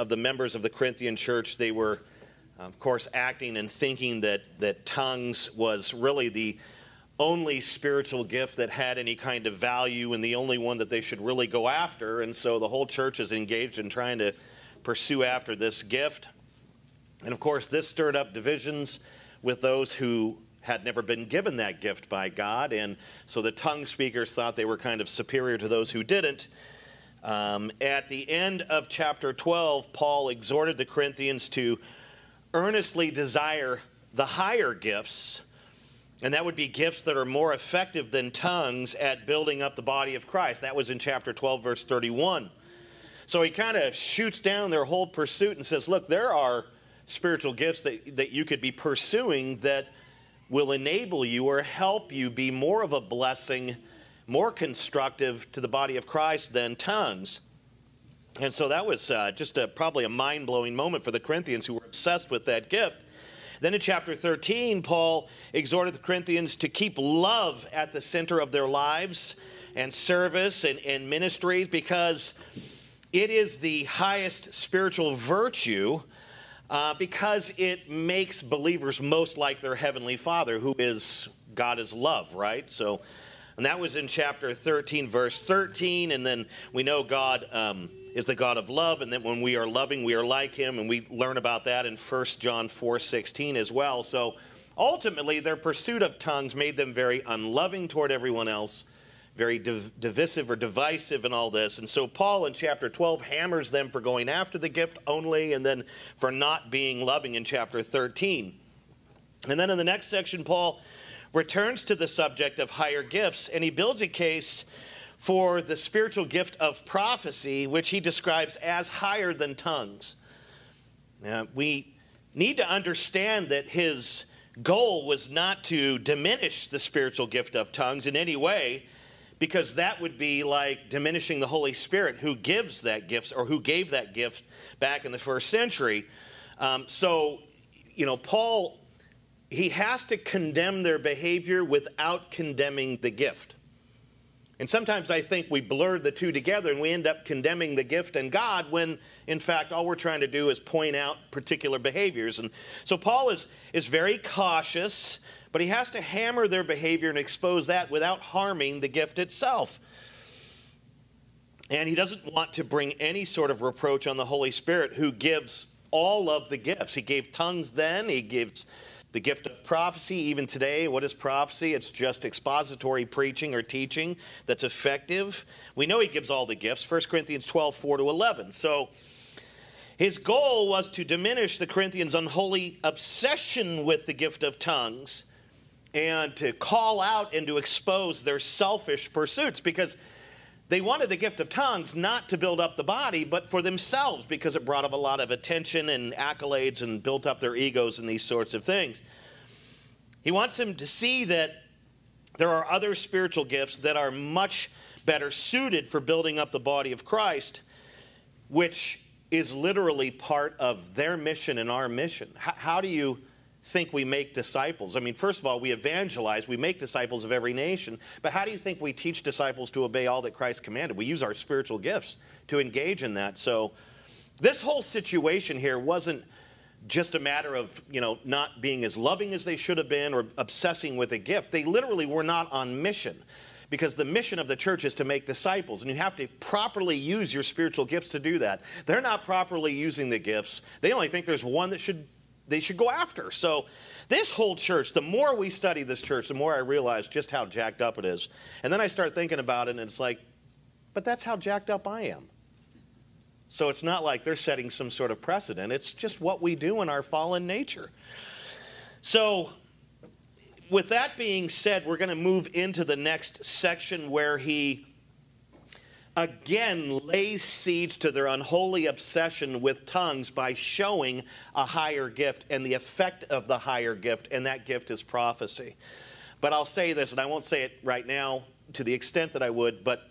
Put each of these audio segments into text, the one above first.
of the members of the Corinthian church, they were, uh, of course, acting and thinking that, that tongues was really the only spiritual gift that had any kind of value and the only one that they should really go after. And so the whole church is engaged in trying to pursue after this gift. And of course, this stirred up divisions with those who had never been given that gift by God. And so the tongue speakers thought they were kind of superior to those who didn't. Um, at the end of chapter 12, Paul exhorted the Corinthians to earnestly desire the higher gifts and that would be gifts that are more effective than tongues at building up the body of Christ. That was in chapter 12, verse 31. So he kind of shoots down their whole pursuit and says, Look, there are spiritual gifts that, that you could be pursuing that will enable you or help you be more of a blessing, more constructive to the body of Christ than tongues. And so that was uh, just a, probably a mind blowing moment for the Corinthians who were obsessed with that gift. Then in chapter 13, Paul exhorted the Corinthians to keep love at the center of their lives and service and, and ministries because it is the highest spiritual virtue. Uh, because it makes believers most like their heavenly Father, who is God is love, right? So, and that was in chapter 13, verse 13. And then we know God um, is the God of love, and that when we are loving, we are like him, and we learn about that in 1 John 4 16 as well. So ultimately, their pursuit of tongues made them very unloving toward everyone else, very div- divisive or divisive in all this. And so Paul in chapter 12 hammers them for going after the gift only, and then for not being loving in chapter 13. And then in the next section, Paul returns to the subject of higher gifts, and he builds a case for the spiritual gift of prophecy, which he describes as higher than tongues. We need to understand that his goal was not to diminish the spiritual gift of tongues in any way, because that would be like diminishing the Holy Spirit who gives that gift or who gave that gift back in the first century. Um, so, you know, Paul, he has to condemn their behavior without condemning the gift. And sometimes I think we blur the two together and we end up condemning the gift and God when, in fact, all we're trying to do is point out particular behaviors. And so Paul is, is very cautious, but he has to hammer their behavior and expose that without harming the gift itself. And he doesn't want to bring any sort of reproach on the Holy Spirit who gives all of the gifts. He gave tongues then, he gives the gift of prophecy, even today, what is prophecy? It's just expository preaching or teaching that's effective. We know he gives all the gifts, 1 Corinthians 12, 4 to 11. So his goal was to diminish the Corinthians' unholy obsession with the gift of tongues and to call out and to expose their selfish pursuits because they wanted the gift of tongues not to build up the body, but for themselves because it brought up a lot of attention and accolades and built up their egos and these sorts of things. He wants them to see that there are other spiritual gifts that are much better suited for building up the body of Christ, which is literally part of their mission and our mission. How, how do you think we make disciples? I mean, first of all, we evangelize, we make disciples of every nation, but how do you think we teach disciples to obey all that Christ commanded? We use our spiritual gifts to engage in that. So, this whole situation here wasn't just a matter of, you know, not being as loving as they should have been or obsessing with a gift. They literally were not on mission because the mission of the church is to make disciples, and you have to properly use your spiritual gifts to do that. They're not properly using the gifts. They only think there's one that should they should go after. So, this whole church, the more we study this church, the more I realize just how jacked up it is. And then I start thinking about it, and it's like, but that's how jacked up I am. So, it's not like they're setting some sort of precedent, it's just what we do in our fallen nature. So, with that being said, we're going to move into the next section where he again lays siege to their unholy obsession with tongues by showing a higher gift and the effect of the higher gift, and that gift is prophecy. But I'll say this, and I won't say it right now to the extent that I would, but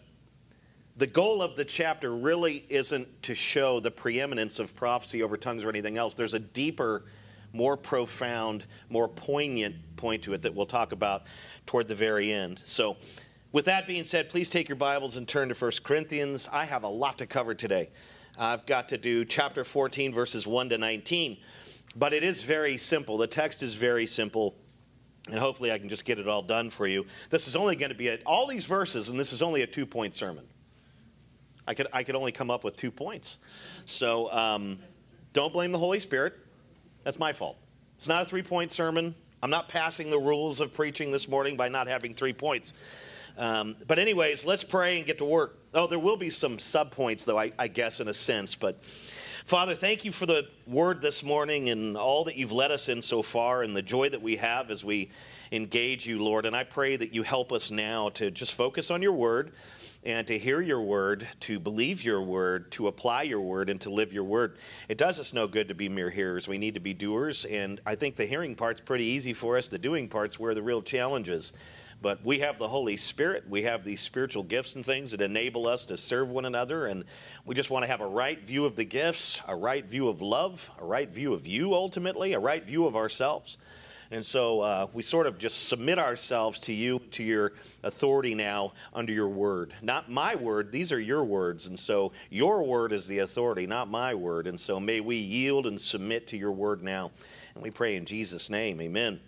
the goal of the chapter really isn't to show the preeminence of prophecy over tongues or anything else. There's a deeper, more profound, more poignant point to it that we'll talk about toward the very end. So, with that being said, please take your Bibles and turn to 1 Corinthians. I have a lot to cover today. I've got to do chapter 14, verses 1 to 19. But it is very simple. The text is very simple. And hopefully, I can just get it all done for you. This is only going to be a, all these verses, and this is only a two point sermon. I could, I could only come up with two points. So um, don't blame the Holy Spirit. That's my fault. It's not a three point sermon. I'm not passing the rules of preaching this morning by not having three points. Um, but, anyways, let's pray and get to work. Oh, there will be some sub points, though, I, I guess, in a sense. But, Father, thank you for the word this morning and all that you've led us in so far and the joy that we have as we engage you, Lord. And I pray that you help us now to just focus on your word and to hear your word, to believe your word, to apply your word, and to live your word. It does us no good to be mere hearers. We need to be doers. And I think the hearing part's pretty easy for us. The doing part's where the real challenge is. But we have the Holy Spirit. We have these spiritual gifts and things that enable us to serve one another. And we just want to have a right view of the gifts, a right view of love, a right view of you ultimately, a right view of ourselves. And so uh, we sort of just submit ourselves to you, to your authority now under your word. Not my word, these are your words. And so your word is the authority, not my word. And so may we yield and submit to your word now. And we pray in Jesus' name, amen.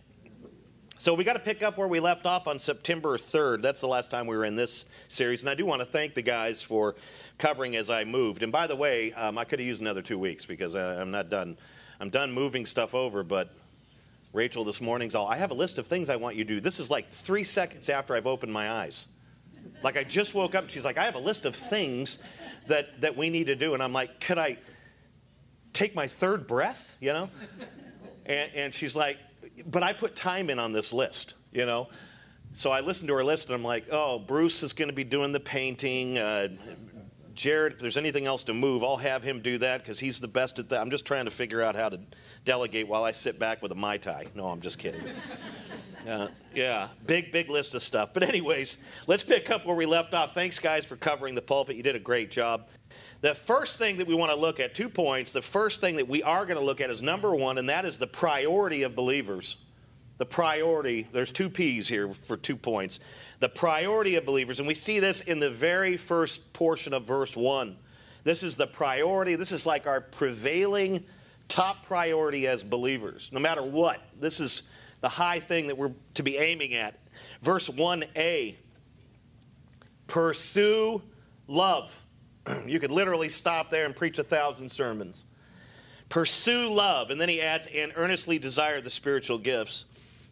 So we got to pick up where we left off on September 3rd. That's the last time we were in this series. And I do want to thank the guys for covering as I moved. And by the way, um, I could have used another two weeks because uh, I'm not done. I'm done moving stuff over, but Rachel this morning's all, I have a list of things I want you to do. This is like three seconds after I've opened my eyes. Like I just woke up. and She's like, I have a list of things that, that we need to do. And I'm like, could I take my third breath, you know? And, and she's like, but I put time in on this list, you know? So I listened to her list and I'm like, oh, Bruce is going to be doing the painting. Uh, Jared, if there's anything else to move, I'll have him do that because he's the best at that. I'm just trying to figure out how to delegate while I sit back with a Mai Tai. No, I'm just kidding. Uh, yeah, big, big list of stuff. But, anyways, let's pick up where we left off. Thanks, guys, for covering the pulpit. You did a great job. The first thing that we want to look at, two points. The first thing that we are going to look at is number one, and that is the priority of believers. The priority, there's two P's here for two points. The priority of believers, and we see this in the very first portion of verse one. This is the priority, this is like our prevailing top priority as believers, no matter what. This is the high thing that we're to be aiming at. Verse 1a pursue love. you could literally stop there and preach a thousand sermons. Pursue love. And then he adds, and earnestly desire the spiritual gifts.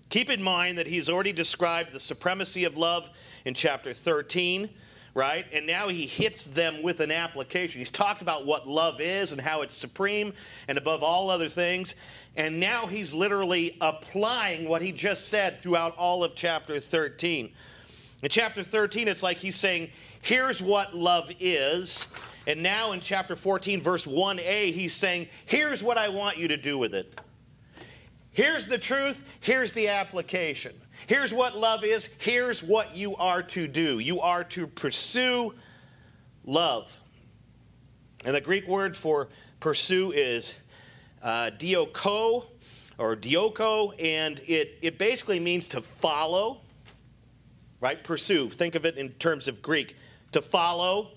Keep in mind that he's already described the supremacy of love in chapter 13 right? And now he hits them with an application. He's talked about what love is and how it's supreme and above all other things. And now he's literally applying what he just said throughout all of chapter 13. In chapter 13, it's like he's saying, here's what love is. And now in chapter 14, verse 1a, he's saying, here's what I want you to do with it. Here's the truth, here's the application. Here's what love is. Here's what you are to do. You are to pursue love. And the Greek word for pursue is uh, dioko or dioko, and it, it basically means to follow, right? Pursue. Think of it in terms of Greek to follow,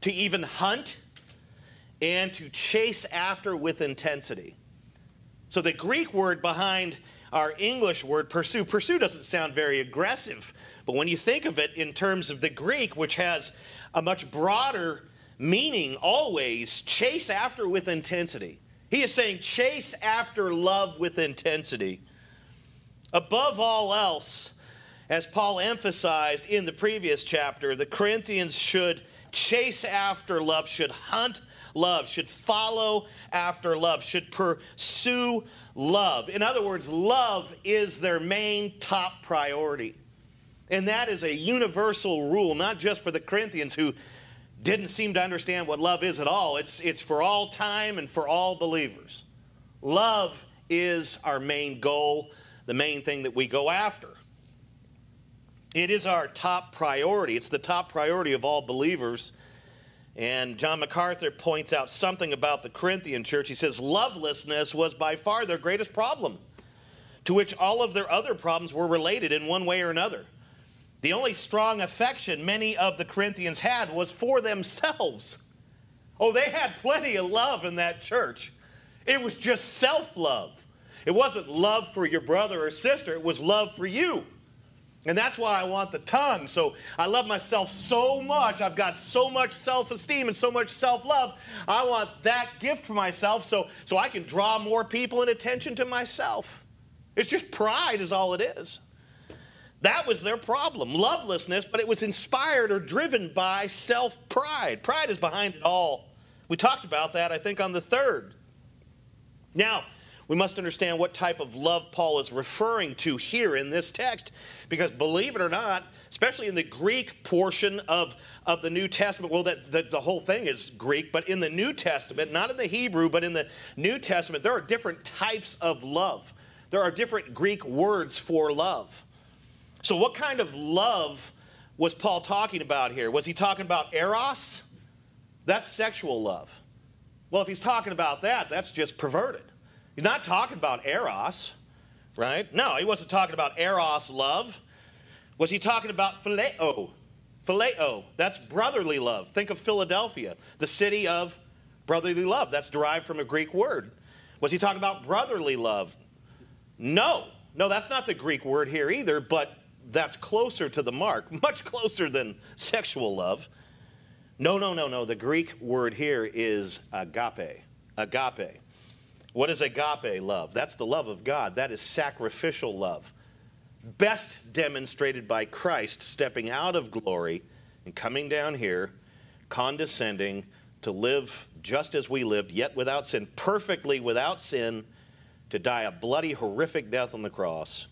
to even hunt, and to chase after with intensity. So the Greek word behind our English word pursue. Pursue doesn't sound very aggressive, but when you think of it in terms of the Greek, which has a much broader meaning always, chase after with intensity. He is saying, chase after love with intensity. Above all else, as Paul emphasized in the previous chapter, the Corinthians should chase after love, should hunt love, should follow after love, should pursue love. In other words, love is their main top priority. And that is a universal rule, not just for the Corinthians who didn't seem to understand what love is at all. It's, it's for all time and for all believers. Love is our main goal, the main thing that we go after. It is our top priority. It's the top priority of all believers. And John MacArthur points out something about the Corinthian church. He says, Lovelessness was by far their greatest problem, to which all of their other problems were related in one way or another. The only strong affection many of the Corinthians had was for themselves. Oh, they had plenty of love in that church. It was just self love. It wasn't love for your brother or sister, it was love for you. And that's why I want the tongue. So I love myself so much. I've got so much self esteem and so much self love. I want that gift for myself so, so I can draw more people and attention to myself. It's just pride, is all it is. That was their problem lovelessness, but it was inspired or driven by self pride. Pride is behind it all. We talked about that, I think, on the third. Now, we must understand what type of love Paul is referring to here in this text, because believe it or not, especially in the Greek portion of, of the New Testament, well, that, that the whole thing is Greek, but in the New Testament, not in the Hebrew, but in the New Testament, there are different types of love. There are different Greek words for love. So, what kind of love was Paul talking about here? Was he talking about eros? That's sexual love. Well, if he's talking about that, that's just perverted. He's not talking about eros, right? No, he wasn't talking about eros love. Was he talking about phileo? Phileo, that's brotherly love. Think of Philadelphia, the city of brotherly love. That's derived from a Greek word. Was he talking about brotherly love? No. No, that's not the Greek word here either, but that's closer to the mark, much closer than sexual love. No, no, no, no. The Greek word here is agape. Agape. What is agape love? That's the love of God. That is sacrificial love. Best demonstrated by Christ stepping out of glory and coming down here, condescending to live just as we lived, yet without sin, perfectly without sin, to die a bloody, horrific death on the cross,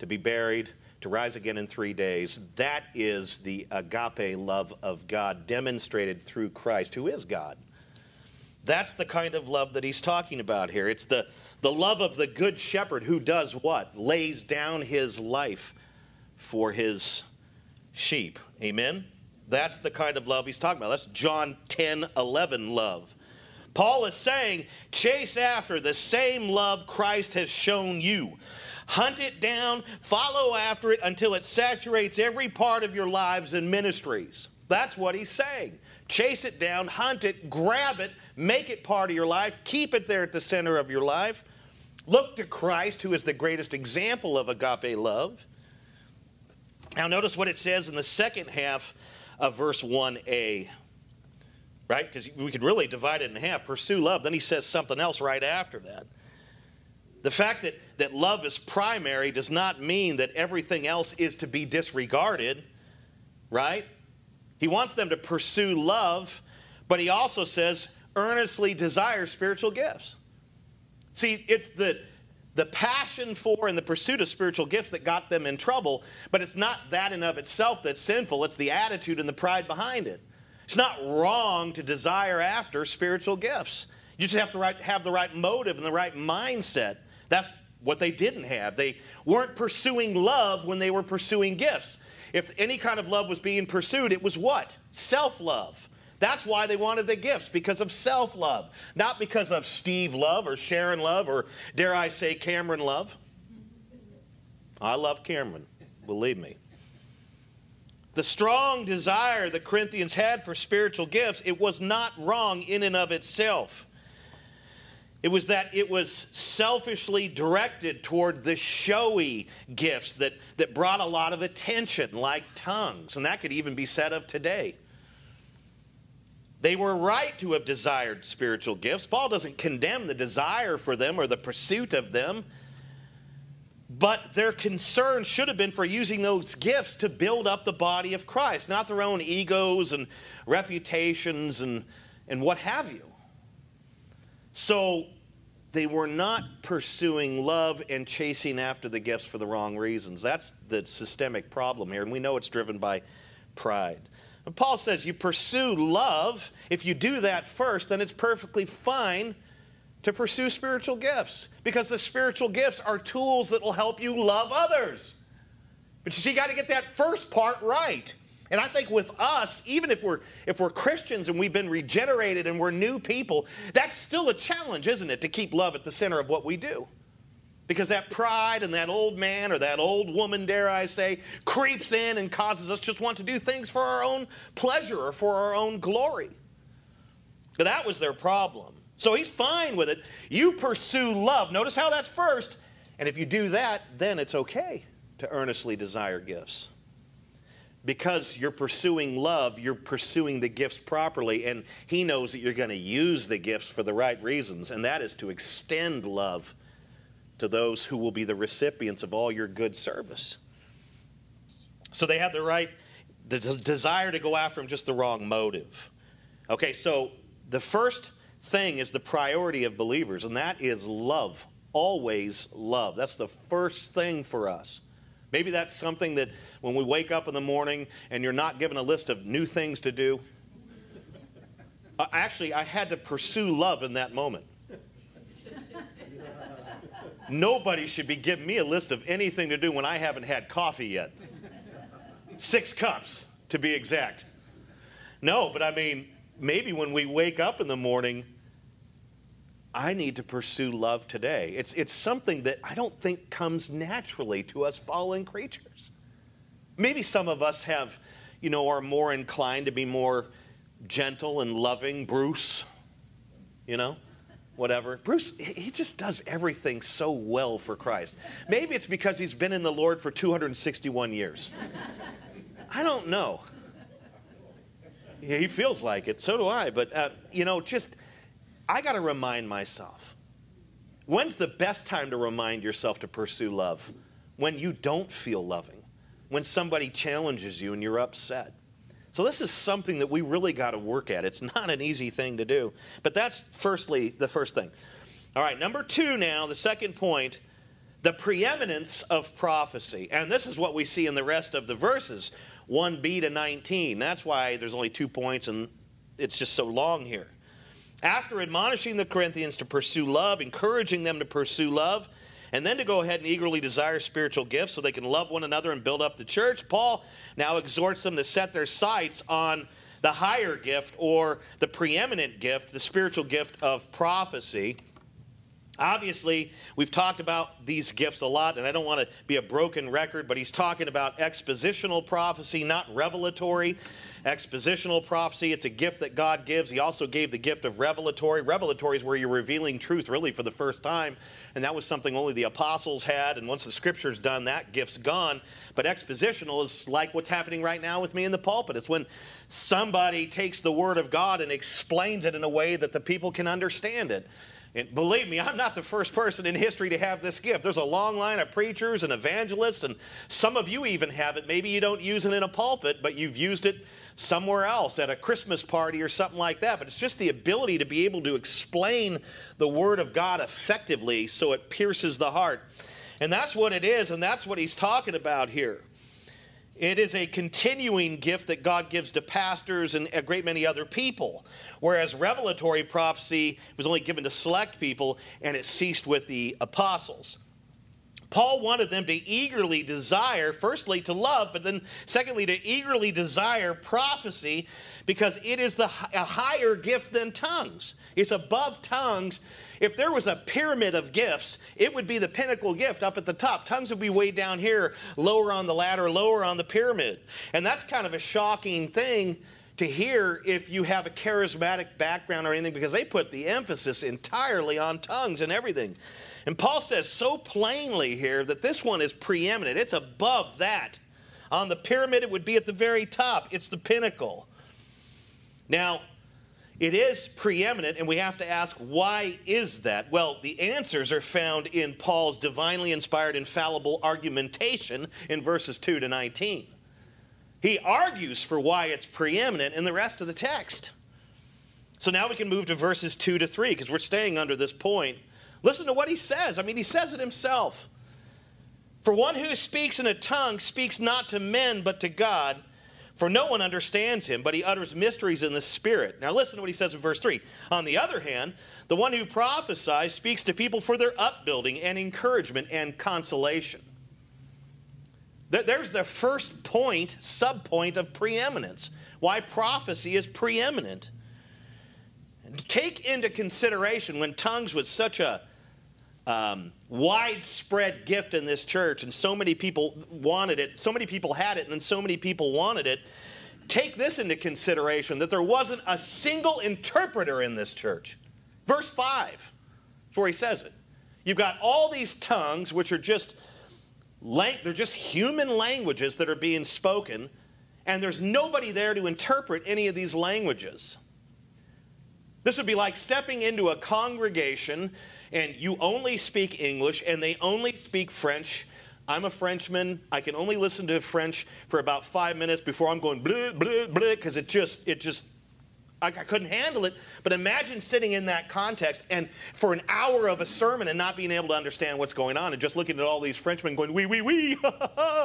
to be buried, to rise again in three days. That is the agape love of God demonstrated through Christ, who is God. That's the kind of love that he's talking about here. It's the, the love of the good shepherd who does what? Lays down his life for his sheep. Amen? That's the kind of love he's talking about. That's John 10 11 love. Paul is saying, chase after the same love Christ has shown you. Hunt it down, follow after it until it saturates every part of your lives and ministries. That's what he's saying. Chase it down, hunt it, grab it, make it part of your life, keep it there at the center of your life. Look to Christ, who is the greatest example of agape love. Now, notice what it says in the second half of verse 1a, right? Because we could really divide it in half pursue love. Then he says something else right after that. The fact that, that love is primary does not mean that everything else is to be disregarded, right? He wants them to pursue love, but he also says, earnestly desire spiritual gifts. See, it's the, the passion for and the pursuit of spiritual gifts that got them in trouble, but it's not that in of itself that's sinful. It's the attitude and the pride behind it. It's not wrong to desire after spiritual gifts. You just have to have the right motive and the right mindset. That's what they didn't have. They weren't pursuing love when they were pursuing gifts. If any kind of love was being pursued, it was what? Self love. That's why they wanted the gifts, because of self love, not because of Steve love or Sharon love or, dare I say, Cameron love. I love Cameron, believe me. The strong desire the Corinthians had for spiritual gifts, it was not wrong in and of itself. It was that it was selfishly directed toward the showy gifts that, that brought a lot of attention, like tongues. And that could even be said of today. They were right to have desired spiritual gifts. Paul doesn't condemn the desire for them or the pursuit of them. But their concern should have been for using those gifts to build up the body of Christ, not their own egos and reputations and, and what have you. So they were not pursuing love and chasing after the gifts for the wrong reasons. That's the systemic problem here, and we know it's driven by pride. And Paul says you pursue love. If you do that first, then it's perfectly fine to pursue spiritual gifts because the spiritual gifts are tools that will help you love others. But you see, you got to get that first part right. And I think with us, even if we're if we're Christians and we've been regenerated and we're new people, that's still a challenge, isn't it, to keep love at the center of what we do? Because that pride and that old man or that old woman, dare I say, creeps in and causes us just want to do things for our own pleasure or for our own glory. But that was their problem. So he's fine with it. You pursue love. Notice how that's first. And if you do that, then it's okay to earnestly desire gifts. Because you're pursuing love, you're pursuing the gifts properly, and he knows that you're going to use the gifts for the right reasons, and that is to extend love to those who will be the recipients of all your good service. So they have the right the desire to go after him, just the wrong motive. Okay, so the first thing is the priority of believers, and that is love. Always love. That's the first thing for us. Maybe that's something that when we wake up in the morning and you're not given a list of new things to do. Uh, actually, I had to pursue love in that moment. Nobody should be giving me a list of anything to do when I haven't had coffee yet. Six cups, to be exact. No, but I mean, maybe when we wake up in the morning, I need to pursue love today. It's, it's something that I don't think comes naturally to us fallen creatures. Maybe some of us have, you know, are more inclined to be more gentle and loving. Bruce, you know, whatever. Bruce, he just does everything so well for Christ. Maybe it's because he's been in the Lord for 261 years. I don't know. He feels like it. So do I. But, uh, you know, just, I got to remind myself. When's the best time to remind yourself to pursue love? When you don't feel loving, when somebody challenges you and you're upset. So, this is something that we really got to work at. It's not an easy thing to do. But that's firstly the first thing. All right, number two now, the second point the preeminence of prophecy. And this is what we see in the rest of the verses. 1b to 19. That's why there's only two points and it's just so long here. After admonishing the Corinthians to pursue love, encouraging them to pursue love, and then to go ahead and eagerly desire spiritual gifts so they can love one another and build up the church, Paul now exhorts them to set their sights on the higher gift or the preeminent gift, the spiritual gift of prophecy. Obviously, we've talked about these gifts a lot, and I don't want to be a broken record, but he's talking about expositional prophecy, not revelatory. Expositional prophecy, it's a gift that God gives. He also gave the gift of revelatory. Revelatory is where you're revealing truth really for the first time, and that was something only the apostles had, and once the scripture's done, that gift's gone. But expositional is like what's happening right now with me in the pulpit. It's when somebody takes the word of God and explains it in a way that the people can understand it. And believe me, I'm not the first person in history to have this gift. There's a long line of preachers and evangelists, and some of you even have it. Maybe you don't use it in a pulpit, but you've used it somewhere else at a Christmas party or something like that. But it's just the ability to be able to explain the Word of God effectively so it pierces the heart. And that's what it is, and that's what he's talking about here. It is a continuing gift that God gives to pastors and a great many other people. Whereas revelatory prophecy was only given to select people and it ceased with the apostles. Paul wanted them to eagerly desire, firstly, to love, but then, secondly, to eagerly desire prophecy because it is the, a higher gift than tongues. It's above tongues. If there was a pyramid of gifts, it would be the pinnacle gift up at the top. Tongues would be way down here, lower on the ladder, lower on the pyramid. And that's kind of a shocking thing to hear if you have a charismatic background or anything because they put the emphasis entirely on tongues and everything. And Paul says so plainly here that this one is preeminent, it's above that. On the pyramid, it would be at the very top, it's the pinnacle. Now, it is preeminent, and we have to ask, why is that? Well, the answers are found in Paul's divinely inspired, infallible argumentation in verses 2 to 19. He argues for why it's preeminent in the rest of the text. So now we can move to verses 2 to 3 because we're staying under this point. Listen to what he says. I mean, he says it himself. For one who speaks in a tongue speaks not to men, but to God. For no one understands him, but he utters mysteries in the Spirit. Now, listen to what he says in verse 3. On the other hand, the one who prophesies speaks to people for their upbuilding and encouragement and consolation. There's the first point, subpoint of preeminence. Why prophecy is preeminent. Take into consideration when tongues was such a um, widespread gift in this church, and so many people wanted it. So many people had it, and then so many people wanted it. take this into consideration that there wasn't a single interpreter in this church. Verse 5, that's where he says it. You've got all these tongues, which are just they're just human languages that are being spoken, and there's nobody there to interpret any of these languages. This would be like stepping into a congregation and you only speak English and they only speak French. I'm a Frenchman. I can only listen to French for about five minutes before I'm going blah, blah, blah, because it just, it just, I, I couldn't handle it. But imagine sitting in that context and for an hour of a sermon and not being able to understand what's going on and just looking at all these Frenchmen going, wee, wee, wee,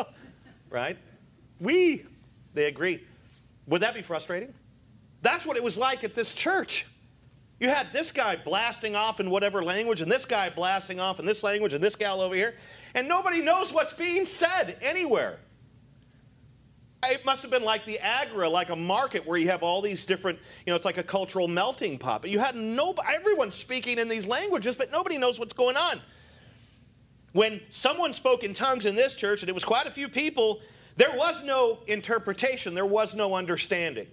right? We, they agree. Would that be frustrating? That's what it was like at this church. You had this guy blasting off in whatever language, and this guy blasting off in this language, and this gal over here, and nobody knows what's being said anywhere. It must have been like the Agora, like a market where you have all these different, you know, it's like a cultural melting pot. But you had no, everyone's speaking in these languages, but nobody knows what's going on. When someone spoke in tongues in this church, and it was quite a few people, there was no interpretation, there was no understanding.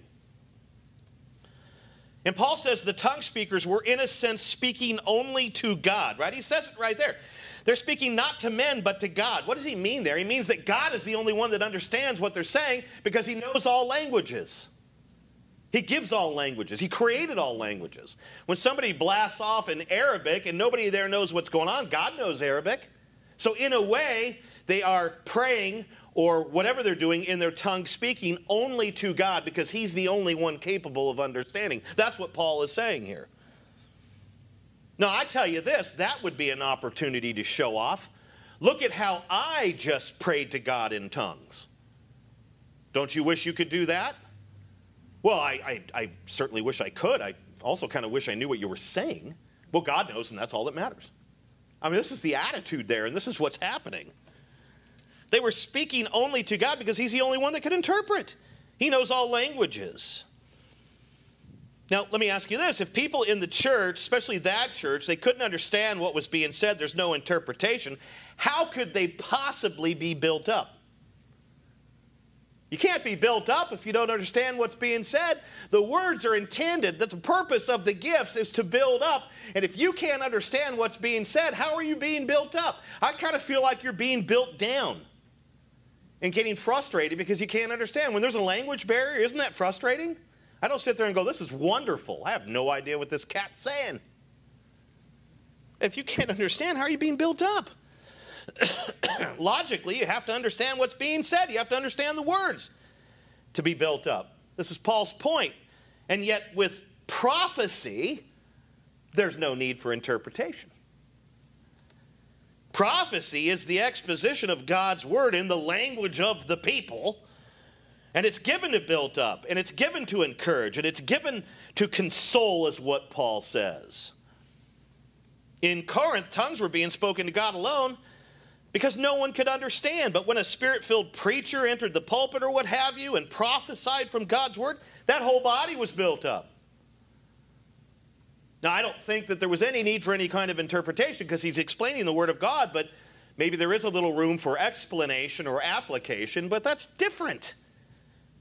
And Paul says the tongue speakers were, in a sense, speaking only to God, right? He says it right there. They're speaking not to men, but to God. What does he mean there? He means that God is the only one that understands what they're saying because he knows all languages. He gives all languages. He created all languages. When somebody blasts off in Arabic and nobody there knows what's going on, God knows Arabic. So, in a way, they are praying or whatever they're doing in their tongue speaking only to God because He's the only one capable of understanding. That's what Paul is saying here. Now, I tell you this, that would be an opportunity to show off. Look at how I just prayed to God in tongues. Don't you wish you could do that? Well, I, I, I certainly wish I could. I also kind of wish I knew what you were saying. Well, God knows, and that's all that matters. I mean, this is the attitude there, and this is what's happening. They were speaking only to God because He's the only one that could interpret. He knows all languages. Now, let me ask you this. If people in the church, especially that church, they couldn't understand what was being said, there's no interpretation, how could they possibly be built up? You can't be built up if you don't understand what's being said. The words are intended that the purpose of the gifts is to build up. And if you can't understand what's being said, how are you being built up? I kind of feel like you're being built down and getting frustrated because you can't understand. When there's a language barrier, isn't that frustrating? I don't sit there and go, This is wonderful. I have no idea what this cat's saying. If you can't understand, how are you being built up? Logically, you have to understand what's being said, you have to understand the words to be built up. This is Paul's point. And yet, with prophecy, there's no need for interpretation. Prophecy is the exposition of God's word in the language of the people. And it's given to build up, and it's given to encourage, and it's given to console, is what Paul says. In Corinth, tongues were being spoken to God alone because no one could understand. But when a spirit filled preacher entered the pulpit or what have you and prophesied from God's word, that whole body was built up. Now, I don't think that there was any need for any kind of interpretation because he's explaining the Word of God, but maybe there is a little room for explanation or application, but that's different.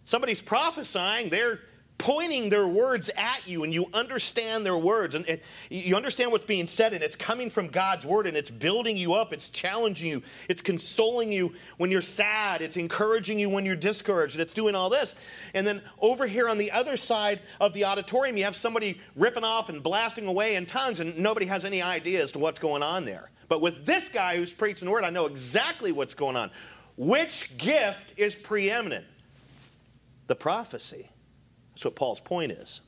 Somebody's prophesying, they're pointing their words at you and you understand their words and, you understand what's being said and it's coming from God's word and it's building you up, it's challenging you, it's consoling you when you're sad, it's encouraging you when you're discouraged, and it's doing all this. And then over here on the other side of the auditorium, you have somebody ripping off and blasting away in tongues and nobody has any idea as to what's going on there. But with this guy who's preaching the word, I know exactly what's going on. Which gift is preeminent? The prophecy. That's what Paul's point is.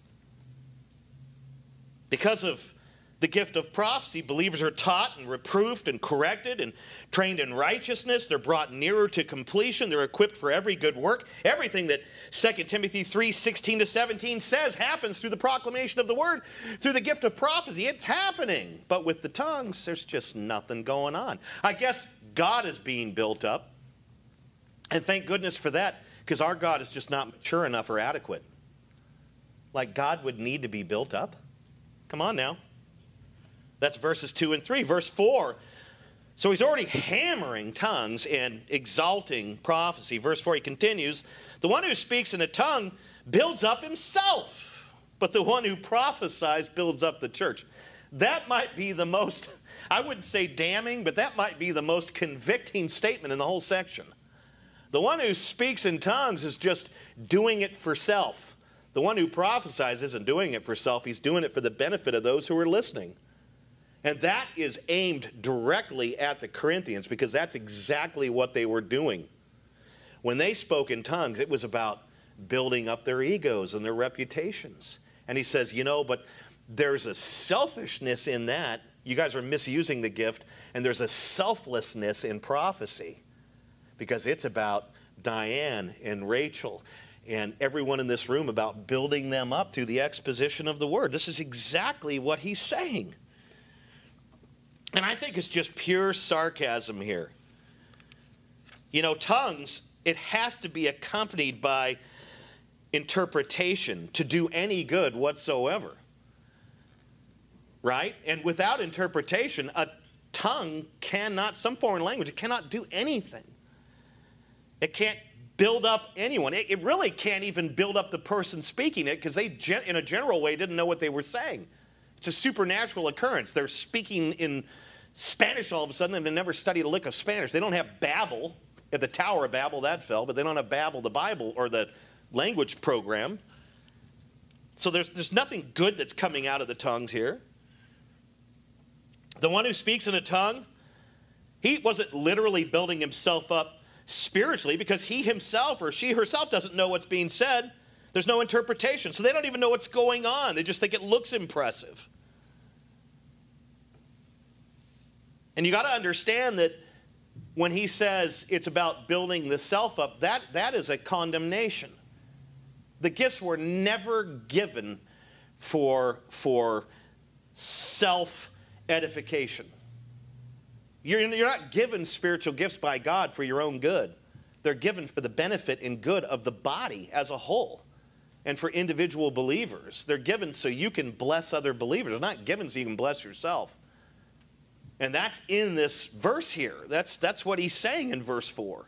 Because of the gift of prophecy, believers are taught and reproved and corrected and trained in righteousness. They're brought nearer to completion. They're equipped for every good work. Everything that 2 Timothy 3 16 to 17 says happens through the proclamation of the word, through the gift of prophecy. It's happening. But with the tongues, there's just nothing going on. I guess God is being built up. And thank goodness for that, because our God is just not mature enough or adequate like God would need to be built up? Come on now. That's verses 2 and 3. Verse 4 So he's already hammering tongues and exalting prophecy. Verse 4, he continues The one who speaks in a tongue builds up himself, but the one who prophesies builds up the church. That might be the most, I wouldn't say damning, but that might be the most convicting statement in the whole section. The one who speaks in tongues is just doing it for self. The one who prophesies isn't doing it for self, he's doing it for the benefit of those who are listening. And that is aimed directly at the Corinthians because that's exactly what they were doing. When they spoke in tongues, it was about building up their egos and their reputations. And he says, you know, but there's a selfishness in that. You guys are misusing the gift, and there's a selflessness in prophecy because it's about Diane and Rachel and everyone in this room about building them up through the exposition of the word. This is exactly what he's saying. And I think it's just pure sarcasm here. You know, tongues, it has to be accompanied by interpretation to do any good whatsoever. Right? And without interpretation, a tongue cannot, some foreign language, it cannot do anything. It can't build up anyone. It, it really can't even build up the person speaking it because they, in a general way, didn't know what they were saying. It's a supernatural occurrence. They're speaking in Spanish all of a sudden and they never studied a lick of Spanish. They don't have Babbel. At the Tower of Babel, that fell, but they don't have Babbel, the Bible, or the language program. So there's, there's nothing good that's coming out of the tongues here. The one who speaks in a tongue, he wasn't literally building himself up spiritually because he himself or she herself doesn't know what's being said. There's no interpretation. So they don't even know what's going on. They just think it looks impressive. And you got to understand that when he says it's about building the self up, that, that is a condemnation. The gifts were never given for, for self edification. You're, you're not given spiritual gifts by God for your own good, they're given for the benefit and good of the body as a whole and for individual believers. They're given so you can bless other believers, they're not given so you can bless yourself. And that's in this verse here. That's, that's what he's saying in verse 4.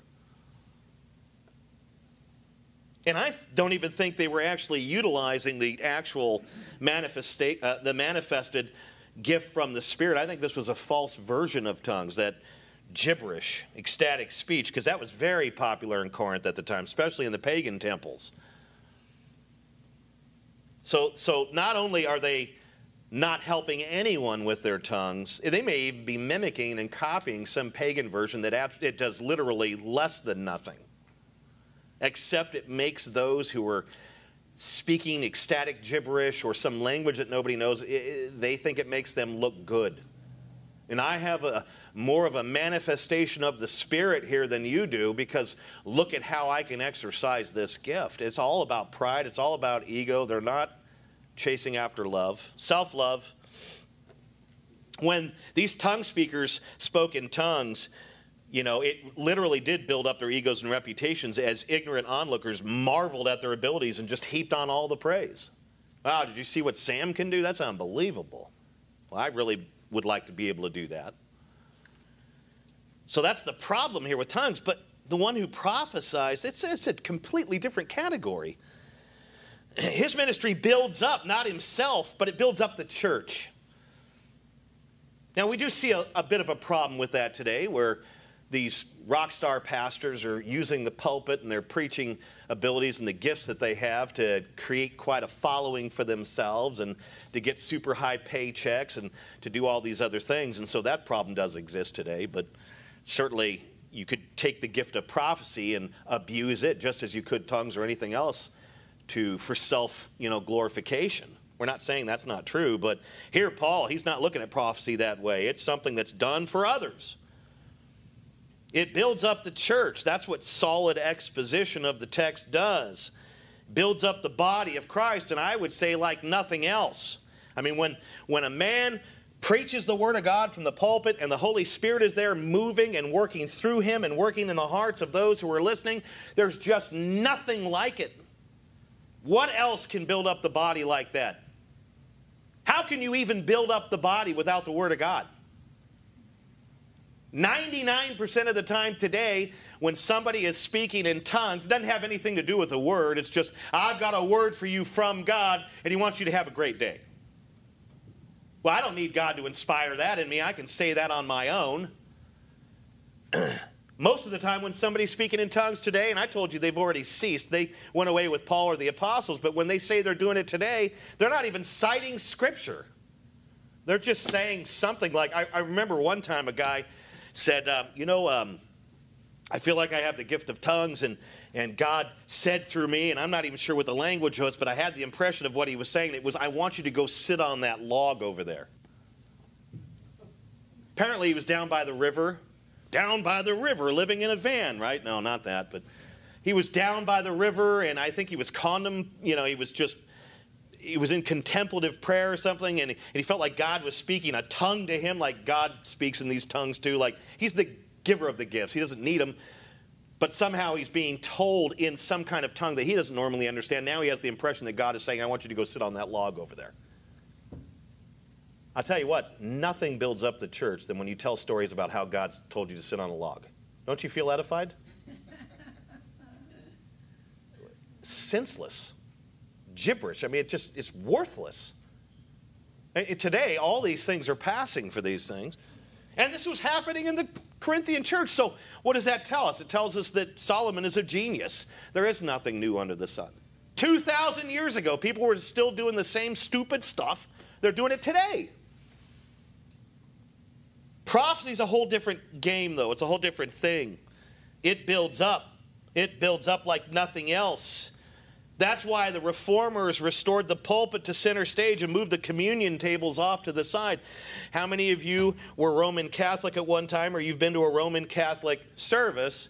And I don't even think they were actually utilizing the actual manifesta- uh, the manifested gift from the Spirit. I think this was a false version of tongues, that gibberish, ecstatic speech, because that was very popular in Corinth at the time, especially in the pagan temples. So, so not only are they not helping anyone with their tongues. They may even be mimicking and copying some pagan version that it does literally less than nothing, except it makes those who are speaking ecstatic gibberish or some language that nobody knows, they think it makes them look good. And I have a more of a manifestation of the Spirit here than you do because look at how I can exercise this gift. It's all about pride, it's all about ego. They're not chasing after love, self love. When these tongue speakers spoke in tongues, you know, it literally did build up their egos and reputations as ignorant onlookers marveled at their abilities and just heaped on all the praise. Wow, did you see what Sam can do? That's unbelievable. Well, I really would like to be able to do that. So that's the problem here with tongues. But the one who prophesies, it's, it's a completely different category his ministry builds up not himself, but it builds up the church. Now, we do see a, a, bit of a problem with that today, where these rock star pastors are using the pulpit and their preaching abilities and the gifts that they have to create quite a following for themselves and to get super high paychecks and to do all these other things. And so that problem does exist today, but certainly you could take the gift of prophecy and abuse it just as you could tongues or anything else to for self, you know, glorification. We're not saying that's not true, but here Paul, he's not looking at prophecy that way. It's something that's done for others. It builds up the church. That's what solid exposition of the text does. Builds up the body of Christ, and I would say like nothing else. I mean, when, when a man preaches the word of God from the pulpit and the Holy Spirit is there moving and working through him and working in the hearts of those who are listening, there's just nothing like it. What else can build up the body like that? How can you even build up the body without the Word of God? 99% of the time today, when somebody is speaking in tongues, doesn't have anything to do with the word. It's just, I've got a word for you from God, and He wants you to have a great day. Well, I don't need God to inspire that in me. I can say that on my own. Most of the time, when somebody's speaking in tongues today, and I told you they've already ceased, they went away with Paul or the apostles, but when they say they're doing it today, they're not even citing scripture. They're just saying something like, I, I remember one time a guy said, um, You know, um, I feel like I have the gift of tongues, and, and God said through me, and I'm not even sure what the language was, but I had the impression of what he was saying. It was, I want you to go sit on that log over there. Apparently, he was down by the river, down by the river, living in a van, right? No, not that, but he was down by the river, and I think he was condom, you know, he was just he was in contemplative prayer or something, and he, and he felt like God was speaking a tongue to him, like God speaks in these tongues too. Like he's the giver of the gifts, he doesn't need them. But somehow he's being told in some kind of tongue that he doesn't normally understand. Now he has the impression that God is saying, I want you to go sit on that log over there. I'll tell you what, nothing builds up the church than when you tell stories about how God's told you to sit on a log. Don't you feel edified? Senseless gibberish. I mean, it just it's worthless. And today, all these things are passing for these things. And this was happening in the Corinthian church. So, what does that tell us? It tells us that Solomon is a genius. There is nothing new under the sun. 2,000 years ago, people were still doing the same stupid stuff. They're doing it today. Prophecy is a whole different game, though. It's a whole different thing. It builds up, it builds up like nothing else. That's why the reformers restored the pulpit to center stage and moved the communion tables off to the side. How many of you were Roman Catholic at one time or you've been to a Roman Catholic service?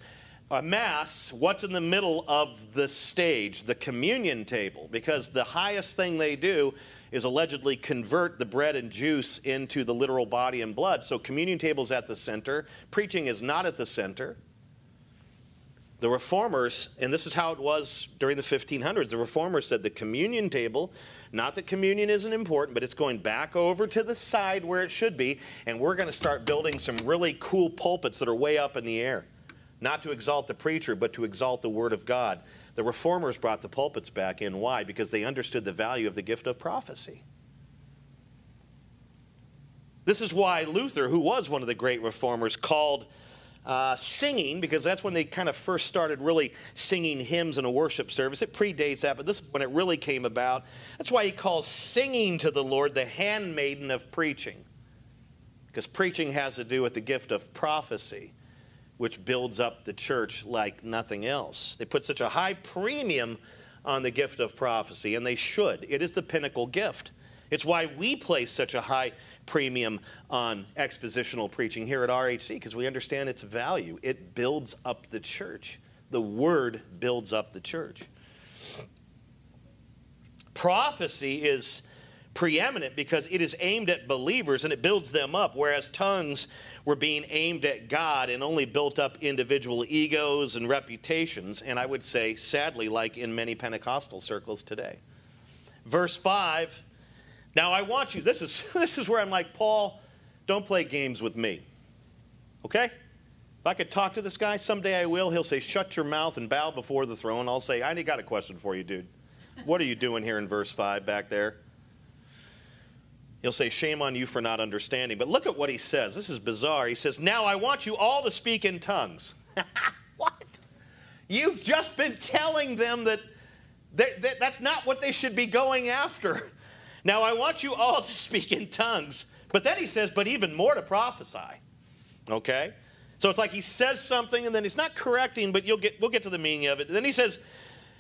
A mass, what's in the middle of the stage? The communion table. Because the highest thing they do is allegedly convert the bread and juice into the literal body and blood. So communion table's at the center, preaching is not at the center. The reformers, and this is how it was during the 1500s, the reformers said the communion table, not that communion isn't important, but it's going back over to the side where it should be, and we're going to start building some really cool pulpits that are way up in the air. Not to exalt the preacher, but to exalt the Word of God. The reformers brought the pulpits back in. Why? Because they understood the value of the gift of prophecy. This is why Luther, who was one of the great reformers, called uh, singing, because that's when they kind of first started really singing hymns in a worship service. It predates that, but this is when it really came about. That's why he calls singing to the Lord the handmaiden of preaching, because preaching has to do with the gift of prophecy, which builds up the church like nothing else. They put such a high premium on the gift of prophecy, and they should. It is the pinnacle gift. It's why we place such a high premium on expositional preaching here at RHC because we understand its value. It builds up the church. The word builds up the church. Prophecy is preeminent because it is aimed at believers and it builds them up, whereas tongues were being aimed at God and only built up individual egos and reputations, and I would say, sadly, like in many Pentecostal circles today. Verse 5 now I want you, this is, this is where I'm like, Paul, don't play games with me. Okay? If I could talk to this guy, someday I will. He'll say, shut your mouth and bow before the throne. I'll say, I got a question for you, dude. What are you doing here in verse 5 back there? He'll say, Shame on you for not understanding. But look at what he says. This is bizarre. He says, Now I want you all to speak in tongues. what? You've just been telling them that, that, that that's not what they should be going after. Now I want you all to speak in tongues. But then he says, but even more to prophesy. Okay? So it's like he says something and then he's not correcting, but you'll get, we'll get to the meaning of it. And then he says,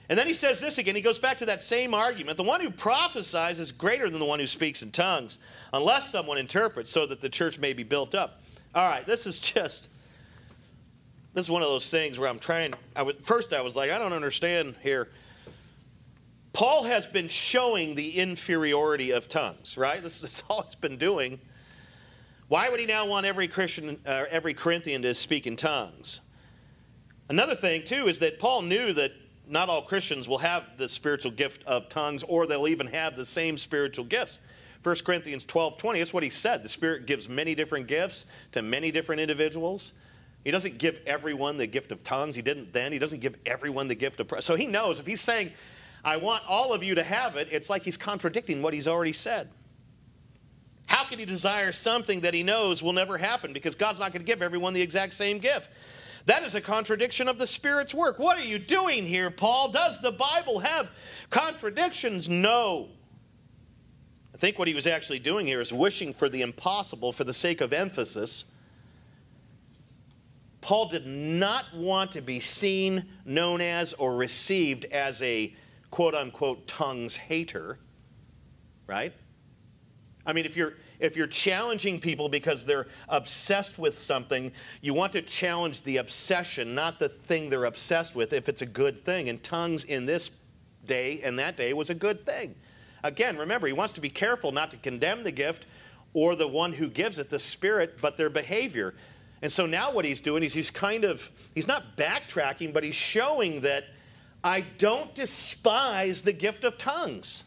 and then he says this again. He goes back to that same argument. The one who prophesies is greater than the one who speaks in tongues, unless someone interprets so that the church may be built up. All right, this is just, this is one of those things where I'm trying, I was, first I was like, I don't understand here. Paul has been showing the inferiority of tongues, right? This, is all it's been doing. Why would he now want every Christian, uh, every Corinthian to speak in tongues? Another thing, too, is that Paul knew that not all Christians will have the spiritual gift of tongues or they'll even have the same spiritual gifts. 1 Corinthians 12 20, that's what he said. The Spirit gives many different gifts to many different individuals. He doesn't give everyone the gift of tongues. He didn't then. He doesn't give everyone the gift of. So he knows if he's saying, I want all of you to have it, it's like he's contradicting what he's already said. How can he desire something that he knows will never happen? Because God's not going to give everyone the exact same gift. That is a contradiction of the Spirit's work. What are you doing here, Paul? Does the Bible have contradictions? No. I think what he was actually doing here is wishing for the impossible for the sake of emphasis. Paul did not want to be seen, known as, or received as a quote unquote tongues hater, right? I mean, if you're if you're challenging people because they're obsessed with something, you want to challenge the obsession, not the thing they're obsessed with, if it's a good thing. And tongues in this day and that day was a good thing. Again, remember, he wants to be careful not to condemn the gift or the one who gives it, the Spirit, but their behavior. And so now what he's doing is he's kind of, he's not backtracking, but he's showing that I don't despise the gift of tongues.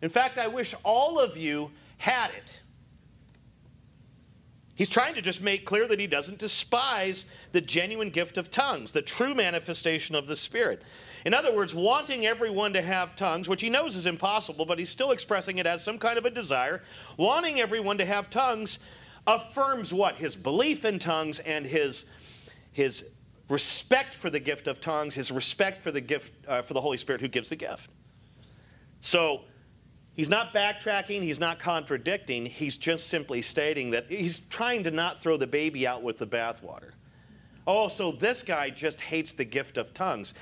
In fact, I wish all of you had it. He's trying to just make clear that he doesn't despise the genuine gift of tongues, the true manifestation of the Spirit. In other words, wanting everyone to have tongues, which he knows is impossible, but he's still expressing it as some kind of a desire, wanting everyone to have tongues affirms what? His belief in tongues and his, his respect for the gift of tongues, his respect for the gift uh, for the Holy Spirit who gives the gift. So he's not backtracking, he's not contradicting, he's just simply stating that he's trying to not throw the baby out with the bathwater. Oh, so this guy just hates the gift of tongues.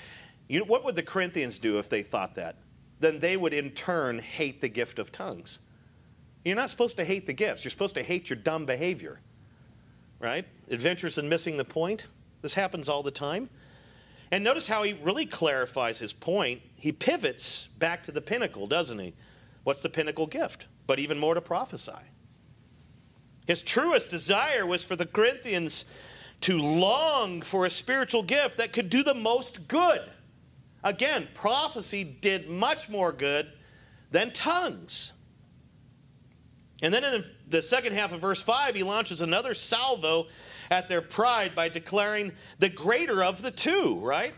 You know, what would the Corinthians do if they thought that? Then they would in turn hate the gift of tongues. You're not supposed to hate the gifts. You're supposed to hate your dumb behavior. Right? Adventures in missing the point. This happens all the time. And notice how he really clarifies his point. He pivots back to the pinnacle, doesn't he? What's the pinnacle gift? But even more to prophesy. His truest desire was for the Corinthians to long for a spiritual gift that could do the most good. Again, prophecy did much more good than tongues. And then in the second half of verse 5, he launches another salvo at their pride by declaring the greater of the two, right?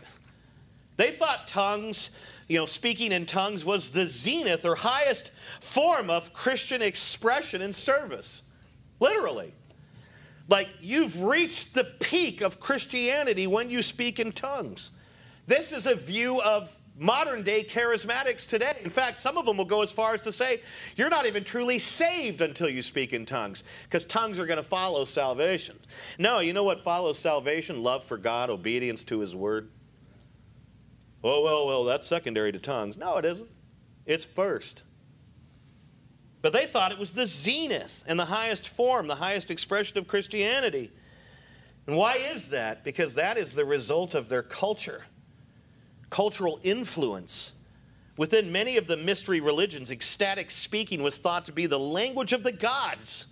They thought tongues, you know, speaking in tongues was the zenith or highest form of Christian expression and service. Literally. Like you've reached the peak of Christianity when you speak in tongues. This is a view of modern day charismatics today. In fact, some of them will go as far as to say, you're not even truly saved until you speak in tongues, because tongues are going to follow salvation. No, you know what follows salvation? Love for God, obedience to His word. Oh, well, well, that's secondary to tongues. No, it isn't. It's first. But they thought it was the zenith and the highest form, the highest expression of Christianity. And why is that? Because that is the result of their culture cultural influence. Within many of the mystery religions, ecstatic speaking was thought to be the language of the gods.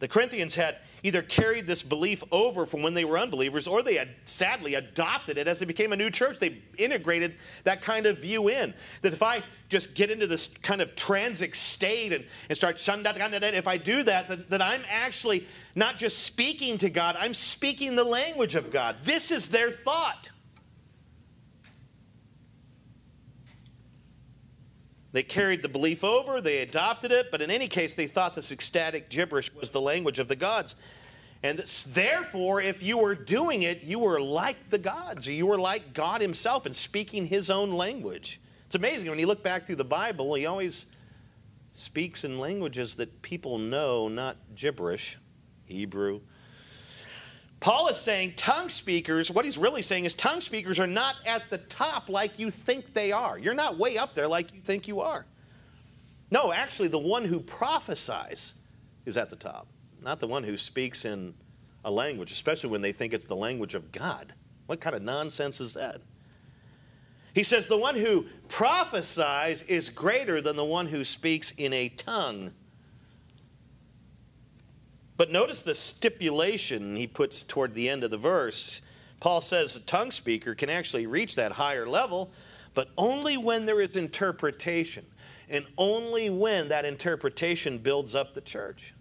The Corinthians had either carried this belief over from when they were unbelievers or they had sadly adopted it as they became a new church. They integrated that kind of view in. That if I just get into this kind of transic state and, and start, if I do that, that, that I'm actually not just speaking to God, I'm speaking the language of God. This is their thought. They carried the belief over, they adopted it, but in any case, they thought this ecstatic gibberish was the language of the gods. And therefore, if you were doing it, you were like the gods, or you were like God Himself and speaking His own language. It's amazing when you look back through the Bible, He always speaks in languages that people know, not gibberish, Hebrew, Paul is saying tongue speakers, what he's really saying is tongue speakers are not at the top like you think they are. You're not way up there like you think you are. No, actually, the one who prophesies is at the top, not the one who speaks in a language, especially when they think it's the language of God. What kind of nonsense is that? He says the one who prophesies is greater than the one who speaks in a tongue. But notice the stipulation he puts toward the end of the verse. Paul says a tongue speaker can actually reach that higher level, but only when there is interpretation. and only when that interpretation builds up the church.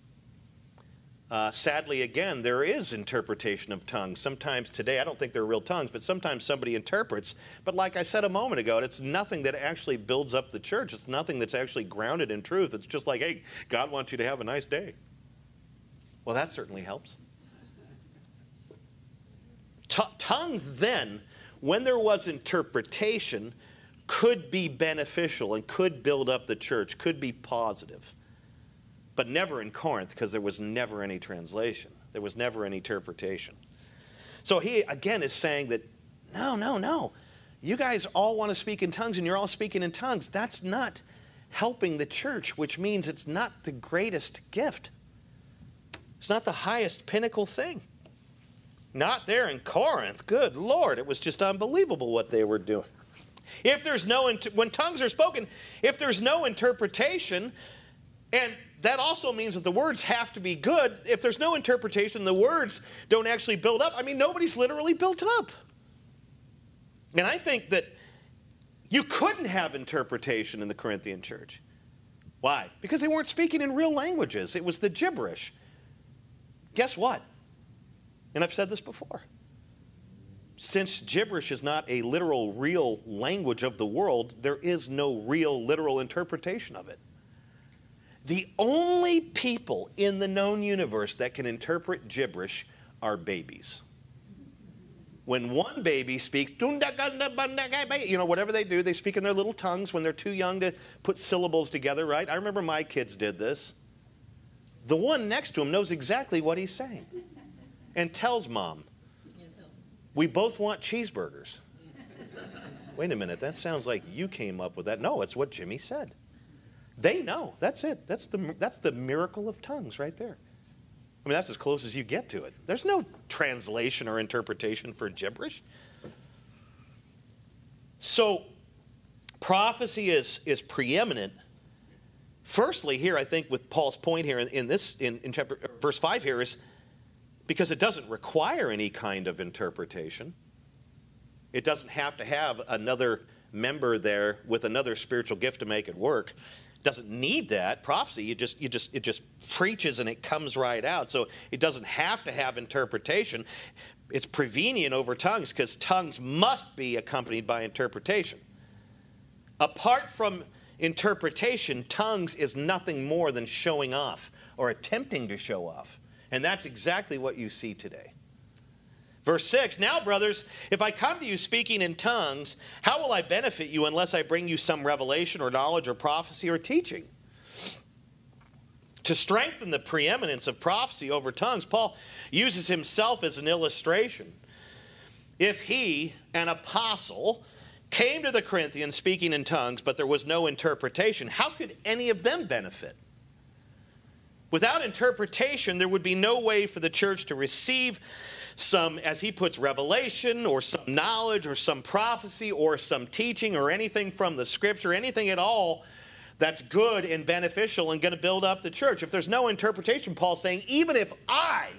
Uh, sadly, again, there is interpretation of tongues. Sometimes today, I don't think they're real tongues, but sometimes somebody interprets. But like I said a moment ago, it's nothing that actually builds up the church. It's nothing that's actually grounded in truth. It's just like, hey, God wants you to have a nice day. Well, that certainly helps. T- tongues then, when there was interpretation, could be beneficial and could build up the church, could be positive but never in Corinth because there was never any translation. There was never any interpretation. So he, again, is saying that no, no, no. You guys all want to speak in tongues and you're all speaking in tongues. That's not helping the church, which means it's not the greatest gift. It's not the highest pinnacle thing. Not there in Corinth. Good Lord, it was just unbelievable what they were doing. If there's no, when tongues are spoken, if there's no interpretation, and that also means that the words have to be good. If there's no interpretation, the words don't actually build up. I mean, nobody's literally built up. And I think that you couldn't have interpretation in the Corinthian church. Why? Because they weren't speaking in real languages, it was the gibberish. Guess what? And I've said this before. Since gibberish is not a literal, real language of the world, there is no real, literal interpretation of it. The only people in the known universe that can interpret gibberish are babies. When one baby speaks, you know, whatever they do, they speak in their little tongues when they're too young to put syllables together, right? I remember my kids did this. The one next to him knows exactly what he's saying and tells mom, We both want cheeseburgers. Wait a minute, that sounds like you came up with that. No, it's what Jimmy said. They know. That's it. That's the, that's the miracle of tongues right there. I mean, that's as close as you get to it. There's no translation or interpretation for gibberish. So, prophecy is, is preeminent. Firstly, here, I think, with Paul's point here in, in this, in, in chapter, uh, verse 5 here, is because it doesn't require any kind of interpretation. It doesn't have to have another member there with another spiritual gift to make it work. Doesn't need that prophecy. You just you just it just preaches and it comes right out. So it doesn't have to have interpretation. It's prevenient over tongues because tongues must be accompanied by interpretation. Apart from interpretation tongues is nothing more than showing off or attempting to show off and that's exactly what you see today Verse 6 Now, brothers, if I come to you speaking in tongues, how will I benefit you unless I bring you some revelation or knowledge or prophecy or teaching? To strengthen the preeminence of prophecy over tongues, Paul uses himself as an illustration. If he, an apostle, came to the Corinthians speaking in tongues, but there was no interpretation, how could any of them benefit? Without interpretation, there would be no way for the church to receive some, as he puts, revelation or some knowledge or some prophecy or some teaching or anything from the scripture, anything at all that's good and beneficial and going to build up the church. If there's no interpretation, Paul's saying, even if I,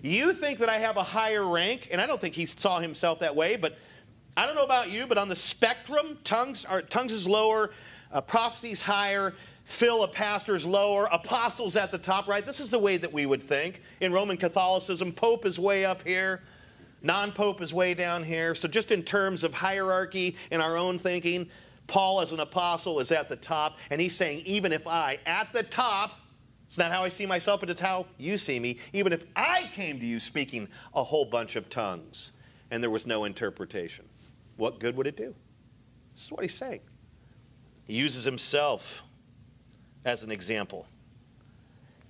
you think that I have a higher rank, and I don't think he saw himself that way, but I don't know about you, but on the spectrum, tongues are tongues is lower, uh, prophecies higher, Phil, a pastor's lower, apostles at the top, right? This is the way that we would think. In Roman Catholicism, Pope is way up here, non Pope is way down here. So, just in terms of hierarchy in our own thinking, Paul, as an apostle, is at the top. And he's saying, even if I, at the top, it's not how I see myself, but it's how you see me. Even if I came to you speaking a whole bunch of tongues and there was no interpretation, what good would it do? This is what he's saying. He uses himself as an example.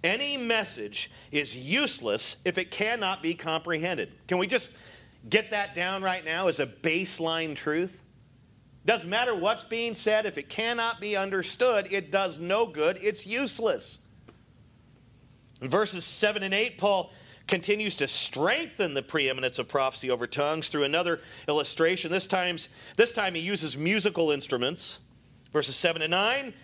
Any message is useless if it cannot be comprehended. Can we just get that down right now as a baseline truth? Doesn't matter what's being said, if it cannot be understood, it does no good, it's useless. In verses 7 and 8, Paul continues to strengthen the preeminence of prophecy over tongues through another illustration. This, times, this time he uses musical instruments. Verses 7 and 9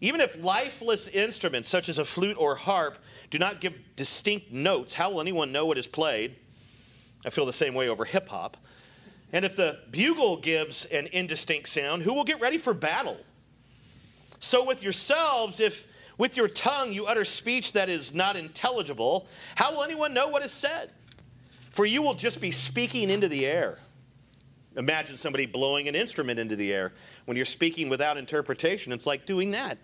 even if lifeless instruments such as a flute or harp do not give distinct notes, how will anyone know what is played? I feel the same way over hip hop. And if the bugle gives an indistinct sound, who will get ready for battle? So with yourselves, if with your tongue you utter speech that is not intelligible, how will anyone know what is said? For you will just be speaking into the air. Imagine somebody blowing an instrument into the air. When you're speaking without interpretation, it's like doing that.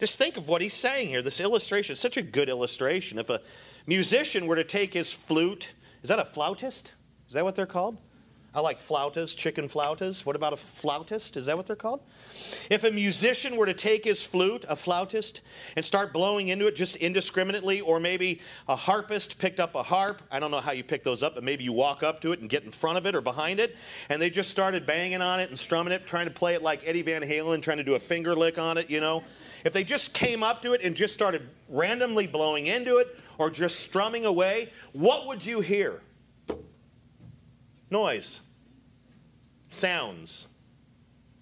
Just think of what he's saying here. This illustration such a good illustration. If a musician were to take his flute, is that a flautist? Is that what they're called? I like flautas, chicken flautas. What about a flautist? Is that what they're called? If a musician were to take his flute, a flautist, and start blowing into it just indiscriminately, or maybe a harpist picked up a harp, I don't know how you pick those up, but maybe you walk up to it and get in front of it or behind it, and they just started banging on it and strumming it, trying to play it like Eddie Van Halen, trying to do a finger lick on it, you know. If they just came up to it and just started randomly blowing into it or just strumming away, what would you hear? Noise sounds.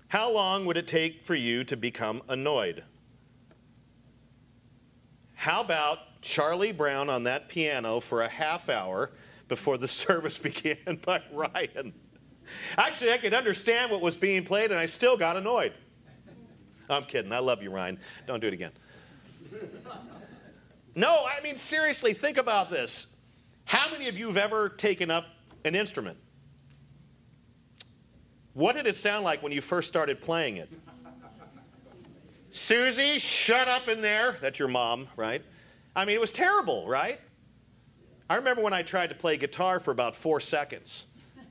How long would it take for you to become annoyed? How about Charlie Brown on that piano for a half hour before the service began by Ryan? Actually, I could understand what was being played and I still got annoyed. I'm kidding. I love you, Ryan. Don't do it again. No, I mean, seriously, think about this. How many of you have ever taken up an instrument? What did it sound like when you first started playing it? Susie, shut up in there. That's your mom, right? I mean, it was terrible, right? I remember when I tried to play guitar for about four seconds.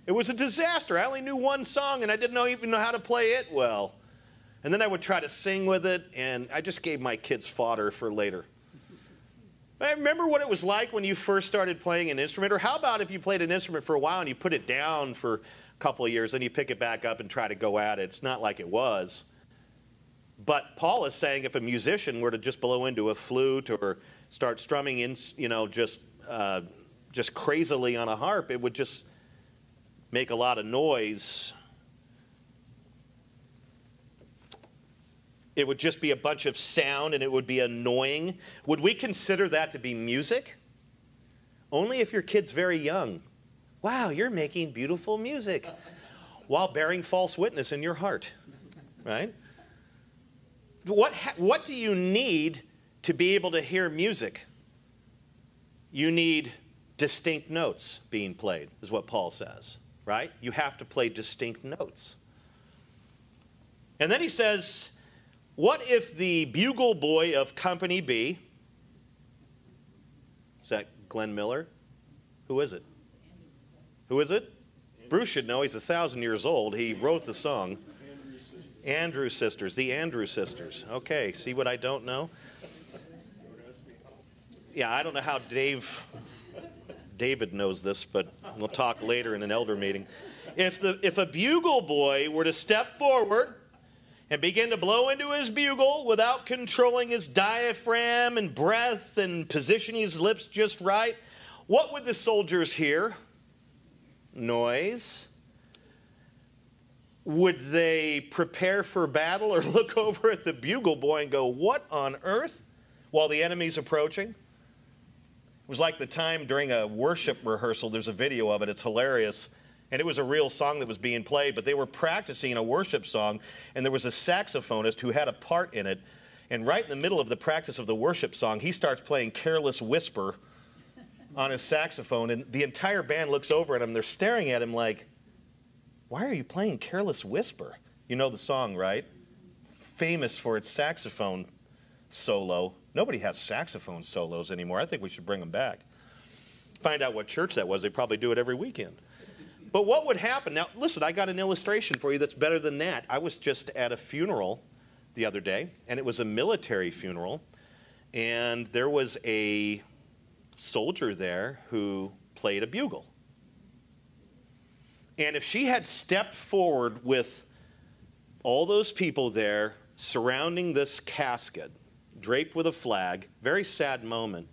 It was a disaster. I only knew one song and I didn't know, even know how to play it well. And then I would try to sing with it, and I just gave my kids fodder for later. I remember what it was like when you first started playing an instrument, or how about if you played an instrument for a while and you put it down for couple of years, then you pick it back up and try to go at it. It's not like it was. But Paul is saying if a musician were to just blow into a flute or start strumming in, you know, just uh, just crazily on a harp, it would just make a lot of noise. It would just be a bunch of sound and it would be annoying. Would we consider that to be music? Only if your kid's very young. Wow, you're making beautiful music while bearing false witness in your heart, right? What, what do you need to be able to hear music? You need distinct notes being played, is what Paul says, right? You have to play distinct notes. And then he says, What if the bugle boy of Company B, is that Glenn Miller? Who is it? Who is it? Bruce should know. He's a thousand years old. He wrote the song. Andrew sisters, the Andrew sisters. Okay, see what I don't know? Yeah, I don't know how Dave David knows this, but we'll talk later in an elder meeting. If the if a bugle boy were to step forward and begin to blow into his bugle without controlling his diaphragm and breath and positioning his lips just right, what would the soldiers hear? Noise? Would they prepare for battle or look over at the bugle boy and go, What on earth? while the enemy's approaching? It was like the time during a worship rehearsal. There's a video of it, it's hilarious. And it was a real song that was being played, but they were practicing a worship song, and there was a saxophonist who had a part in it. And right in the middle of the practice of the worship song, he starts playing Careless Whisper on his saxophone, and the entire band looks over at him. They're staring at him like, Why are you playing Careless Whisper? You know the song, right? Famous for its saxophone solo. Nobody has saxophone solos anymore. I think we should bring them back. Find out what church that was. They probably do it every weekend. But what would happen? Now, listen, I got an illustration for you that's better than that. I was just at a funeral the other day, and it was a military funeral, and there was a soldier there who played a bugle. And if she had stepped forward with all those people there surrounding this casket, draped with a flag, very sad moment,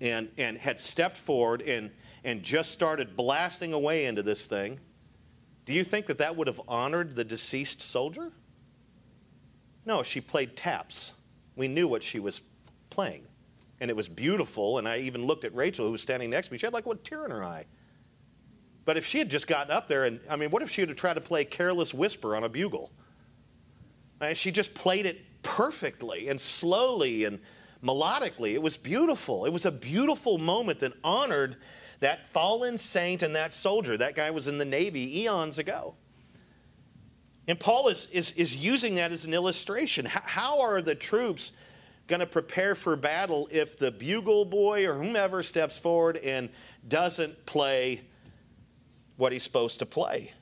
and, and had stepped forward and, and just started blasting away into this thing, do you think that that would have honored the deceased soldier? No, she played taps. We knew what she was playing and it was beautiful. And I even looked at Rachel, who was standing next to me. She had like a tear in her eye. But if she had just gotten up there and, I mean, what if she had tried to play Careless Whisper on a bugle? And she just played it perfectly and slowly and melodically. It was beautiful. It was a beautiful moment that honored that fallen saint and that soldier. That guy was in the Navy eons ago. And Paul is, is, is using that as an illustration. How, how are the troops going to prepare for battle if the bugle boy or whomever steps forward and doesn't play what he's supposed to play?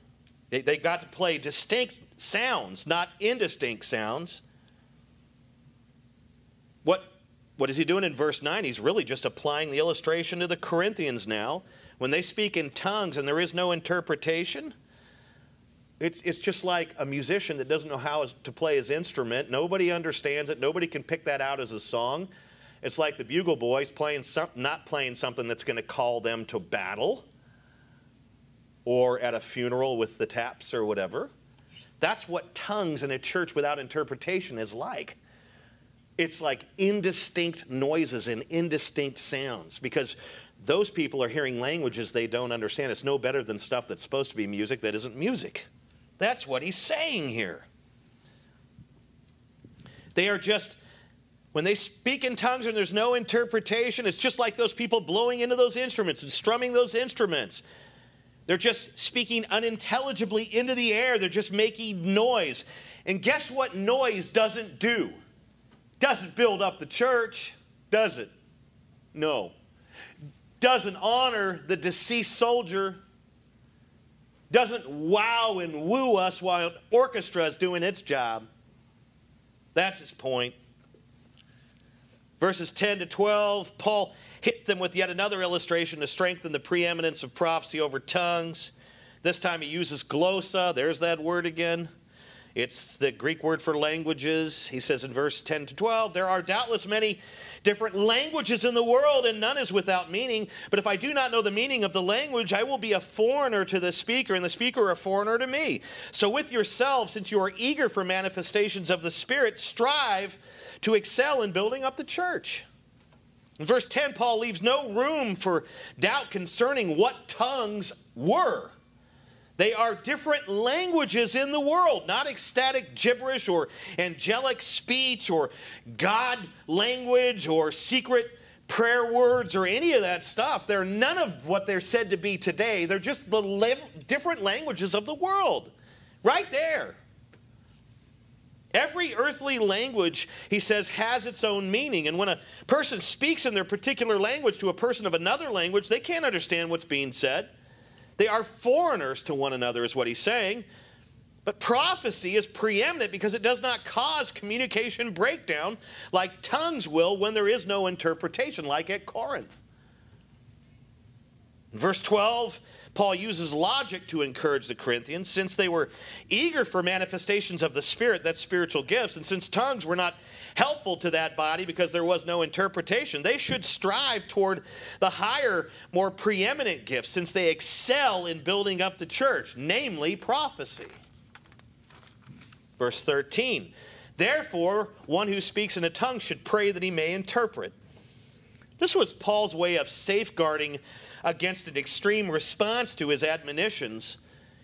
They, they got to play distinct sounds, not indistinct sounds. What, what is he doing in verse 9? He's really just applying the illustration to the Corinthians now. When they speak in tongues and there is no interpretation, it's, it's just like a musician that doesn't know how to play his instrument. Nobody understands it. Nobody can pick that out as a song. It's like the bugle boys playing some, not playing something that's going to call them to battle or at a funeral with the taps or whatever. That's what tongues in a church without interpretation is like. It's like indistinct noises and indistinct sounds because those people are hearing languages they don't understand. It's no better than stuff that's supposed to be music that isn't music. That's what he's saying here. They are just, when they speak in tongues and there's no interpretation, it's just like those people blowing into those instruments and strumming those instruments. They're just speaking unintelligibly into the air. They're just making noise. And guess what noise doesn't do? Doesn't build up the church, does it? No. Doesn't honor the deceased soldier. Doesn't wow and woo us while an orchestra is doing its job. That's his point. Verses 10 to 12, Paul hits them with yet another illustration to strengthen the preeminence of prophecy over tongues. This time he uses glossa. There's that word again. It's the Greek word for languages. He says in verse 10 to 12, There are doubtless many different languages in the world, and none is without meaning. But if I do not know the meaning of the language, I will be a foreigner to the speaker, and the speaker a foreigner to me. So with yourselves, since you are eager for manifestations of the Spirit, strive to excel in building up the church. In verse 10, Paul leaves no room for doubt concerning what tongues were. They are different languages in the world, not ecstatic gibberish or angelic speech or God language or secret prayer words or any of that stuff. They're none of what they're said to be today. They're just the different languages of the world. Right there. Every earthly language, he says, has its own meaning. And when a person speaks in their particular language to a person of another language, they can't understand what's being said. They are foreigners to one another, is what he's saying. But prophecy is preeminent because it does not cause communication breakdown like tongues will when there is no interpretation, like at Corinth. In verse 12, Paul uses logic to encourage the Corinthians since they were eager for manifestations of the Spirit, that's spiritual gifts, and since tongues were not helpful to that body because there was no interpretation, they should strive toward the higher, more preeminent gifts since they excel in building up the church, namely prophecy. Verse 13 Therefore, one who speaks in a tongue should pray that he may interpret. This was Paul's way of safeguarding against an extreme response to his admonitions.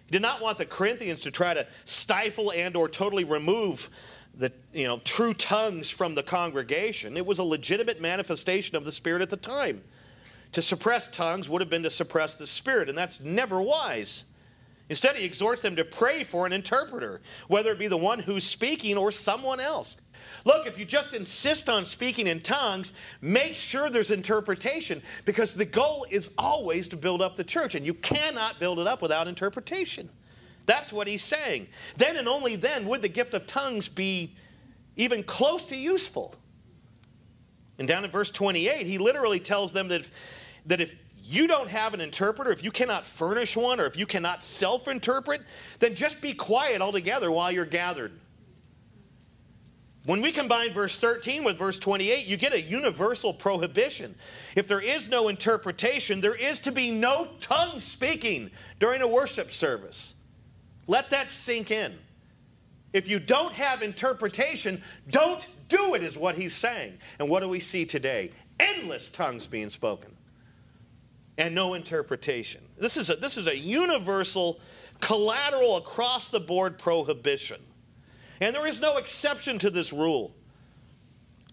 He did not want the Corinthians to try to stifle and or totally remove the you know true tongues from the congregation. It was a legitimate manifestation of the Spirit at the time. To suppress tongues would have been to suppress the Spirit, and that's never wise. Instead, he exhorts them to pray for an interpreter, whether it be the one who's speaking or someone else. Look, if you just insist on speaking in tongues, make sure there's interpretation because the goal is always to build up the church, and you cannot build it up without interpretation. That's what he's saying. Then and only then would the gift of tongues be even close to useful. And down in verse 28, he literally tells them that if, that if you don't have an interpreter, if you cannot furnish one, or if you cannot self interpret, then just be quiet altogether while you're gathered. When we combine verse 13 with verse 28, you get a universal prohibition. If there is no interpretation, there is to be no tongue speaking during a worship service. Let that sink in. If you don't have interpretation, don't do it, is what he's saying. And what do we see today? Endless tongues being spoken and no interpretation. This is a, this is a universal, collateral, across the board prohibition. And there is no exception to this rule.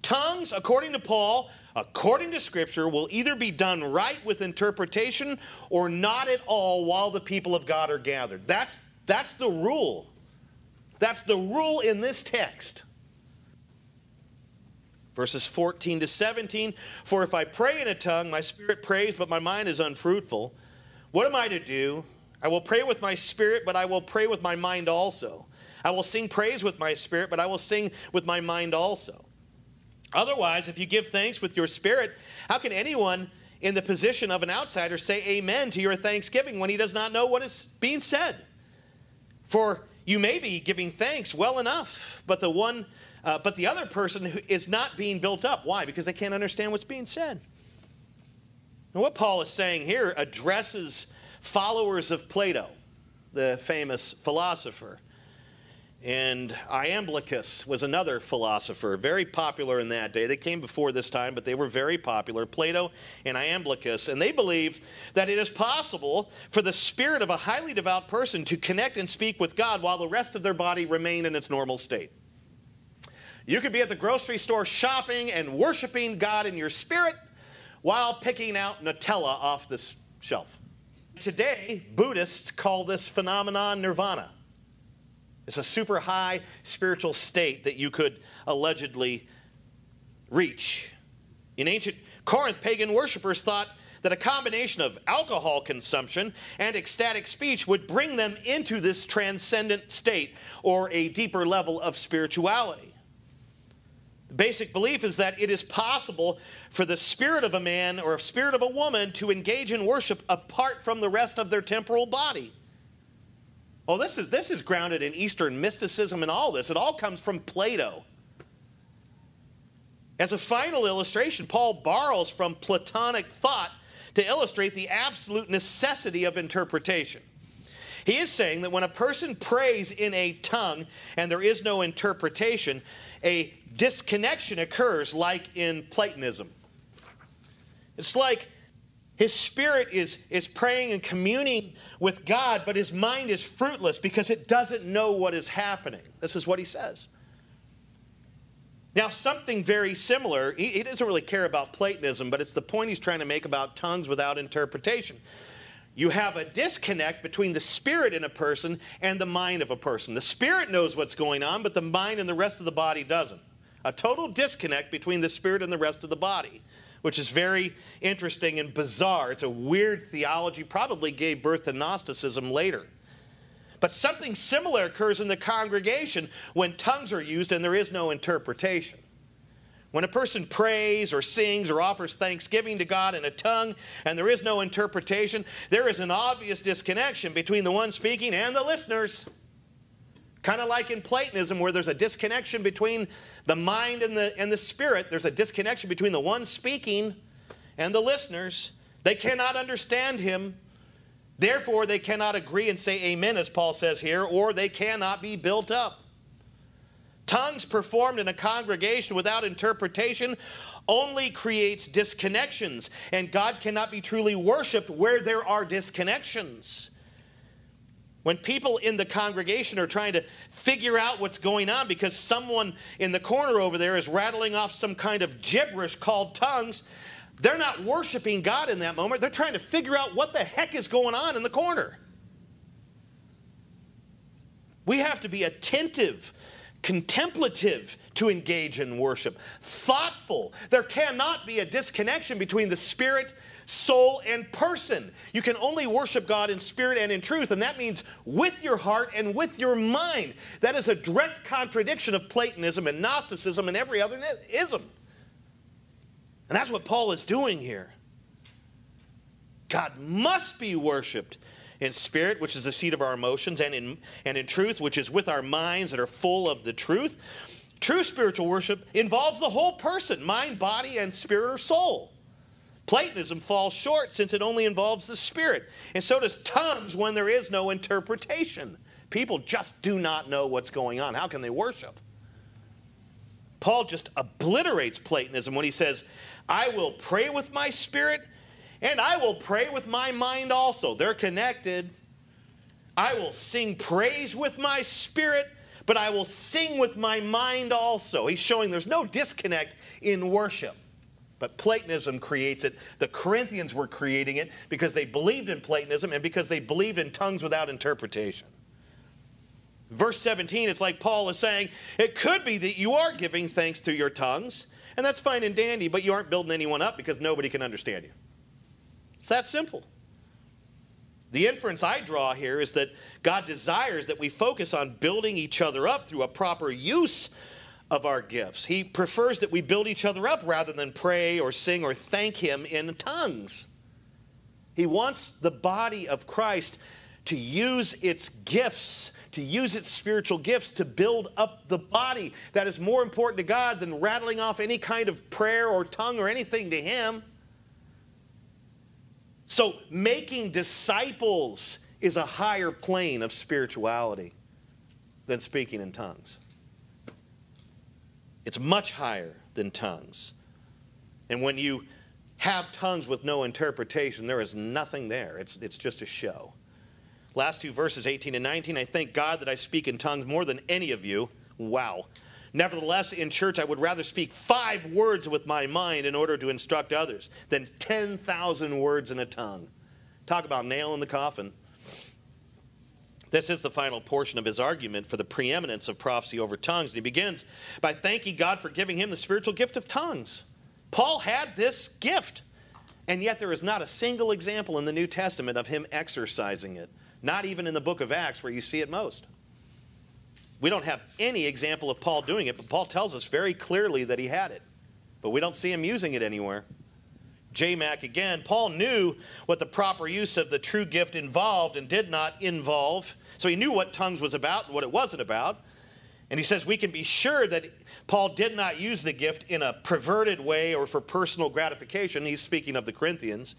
Tongues, according to Paul, according to Scripture, will either be done right with interpretation or not at all while the people of God are gathered. That's, that's the rule. That's the rule in this text. Verses 14 to 17 For if I pray in a tongue, my spirit prays, but my mind is unfruitful. What am I to do? I will pray with my spirit, but I will pray with my mind also. I will sing praise with my spirit, but I will sing with my mind also. Otherwise, if you give thanks with your spirit, how can anyone in the position of an outsider say amen to your thanksgiving when he does not know what is being said? For you may be giving thanks well enough, but the one uh, but the other person is not being built up. Why? Because they can't understand what's being said. And what Paul is saying here addresses followers of Plato, the famous philosopher. And Iamblichus was another philosopher, very popular in that day. They came before this time, but they were very popular. Plato and Iamblichus. And they believe that it is possible for the spirit of a highly devout person to connect and speak with God while the rest of their body remain in its normal state. You could be at the grocery store shopping and worshiping God in your spirit while picking out Nutella off the shelf. Today, Buddhists call this phenomenon nirvana. It's a super high spiritual state that you could allegedly reach. In ancient Corinth, pagan worshippers thought that a combination of alcohol consumption and ecstatic speech would bring them into this transcendent state or a deeper level of spirituality. The basic belief is that it is possible for the spirit of a man or a spirit of a woman to engage in worship apart from the rest of their temporal body. Oh, this is, this is grounded in Eastern mysticism and all this. It all comes from Plato. As a final illustration, Paul borrows from Platonic thought to illustrate the absolute necessity of interpretation. He is saying that when a person prays in a tongue and there is no interpretation, a disconnection occurs like in Platonism. It's like his spirit is, is praying and communing with God, but his mind is fruitless because it doesn't know what is happening. This is what he says. Now, something very similar, he, he doesn't really care about Platonism, but it's the point he's trying to make about tongues without interpretation. You have a disconnect between the spirit in a person and the mind of a person. The spirit knows what's going on, but the mind and the rest of the body doesn't. A total disconnect between the spirit and the rest of the body, which is very interesting and bizarre. It's a weird theology, probably gave birth to Gnosticism later. But something similar occurs in the congregation when tongues are used and there is no interpretation. When a person prays or sings or offers thanksgiving to God in a tongue and there is no interpretation, there is an obvious disconnection between the one speaking and the listeners. Kind of like in Platonism, where there's a disconnection between the mind and the, and the spirit, there's a disconnection between the one speaking and the listeners. They cannot understand him. Therefore, they cannot agree and say amen, as Paul says here, or they cannot be built up. Tongues performed in a congregation without interpretation only creates disconnections, and God cannot be truly worshiped where there are disconnections. When people in the congregation are trying to figure out what's going on because someone in the corner over there is rattling off some kind of gibberish called tongues, they're not worshiping God in that moment. They're trying to figure out what the heck is going on in the corner. We have to be attentive contemplative to engage in worship, thoughtful. There cannot be a disconnection between the spirit, soul, and person. You can only worship God in spirit and in truth, and that means with your heart and with your mind. That is a direct contradiction of Platonism and Gnosticism and every other ism. And that's what Paul is doing here. God must be worshiped in spirit, which is the seat of our emotions, and in, and in truth, which is with our minds that are full of the truth. True spiritual worship involves the whole person mind, body, and spirit or soul. Platonism falls short since it only involves the spirit. And so does tongues when there is no interpretation. People just do not know what's going on. How can they worship? Paul just obliterates Platonism when he says, I will pray with my spirit and I will pray with my mind also. They're connected. I will sing praise with my spirit, but I will sing with my mind also. He's showing there's no disconnect in worship. But Platonism creates it. The Corinthians were creating it because they believed in Platonism and because they believed in tongues without interpretation. Verse 17, it's like Paul is saying, it could be that you are giving thanks through your tongues, and that's fine and dandy, but you aren't building anyone up because nobody can understand you. It's that simple. The inference I draw here is that God desires that we focus on building each other up through a proper use of our gifts. He prefers that we build each other up rather than pray or sing or thank Him in tongues. He wants the body of Christ to use its gifts, to use its spiritual gifts to build up the body. That is more important to God than rattling off any kind of prayer or tongue or anything to Him. So, making disciples is a higher plane of spirituality than speaking in tongues. It's much higher than tongues. And when you have tongues with no interpretation, there is nothing there. It's, it's just a show. Last two verses, 18 and 19. I thank God that I speak in tongues more than any of you. Wow. Nevertheless, in church, I would rather speak five words with my mind in order to instruct others than 10,000 words in a tongue. Talk about nail in the coffin. This is the final portion of his argument for the preeminence of prophecy over tongues. And he begins by thanking God for giving him the spiritual gift of tongues. Paul had this gift, and yet there is not a single example in the New Testament of him exercising it, not even in the book of Acts where you see it most. We don't have any example of Paul doing it, but Paul tells us very clearly that he had it. But we don't see him using it anywhere. J Mac again, Paul knew what the proper use of the true gift involved and did not involve. So he knew what tongues was about and what it wasn't about. And he says we can be sure that Paul did not use the gift in a perverted way or for personal gratification. He's speaking of the Corinthians.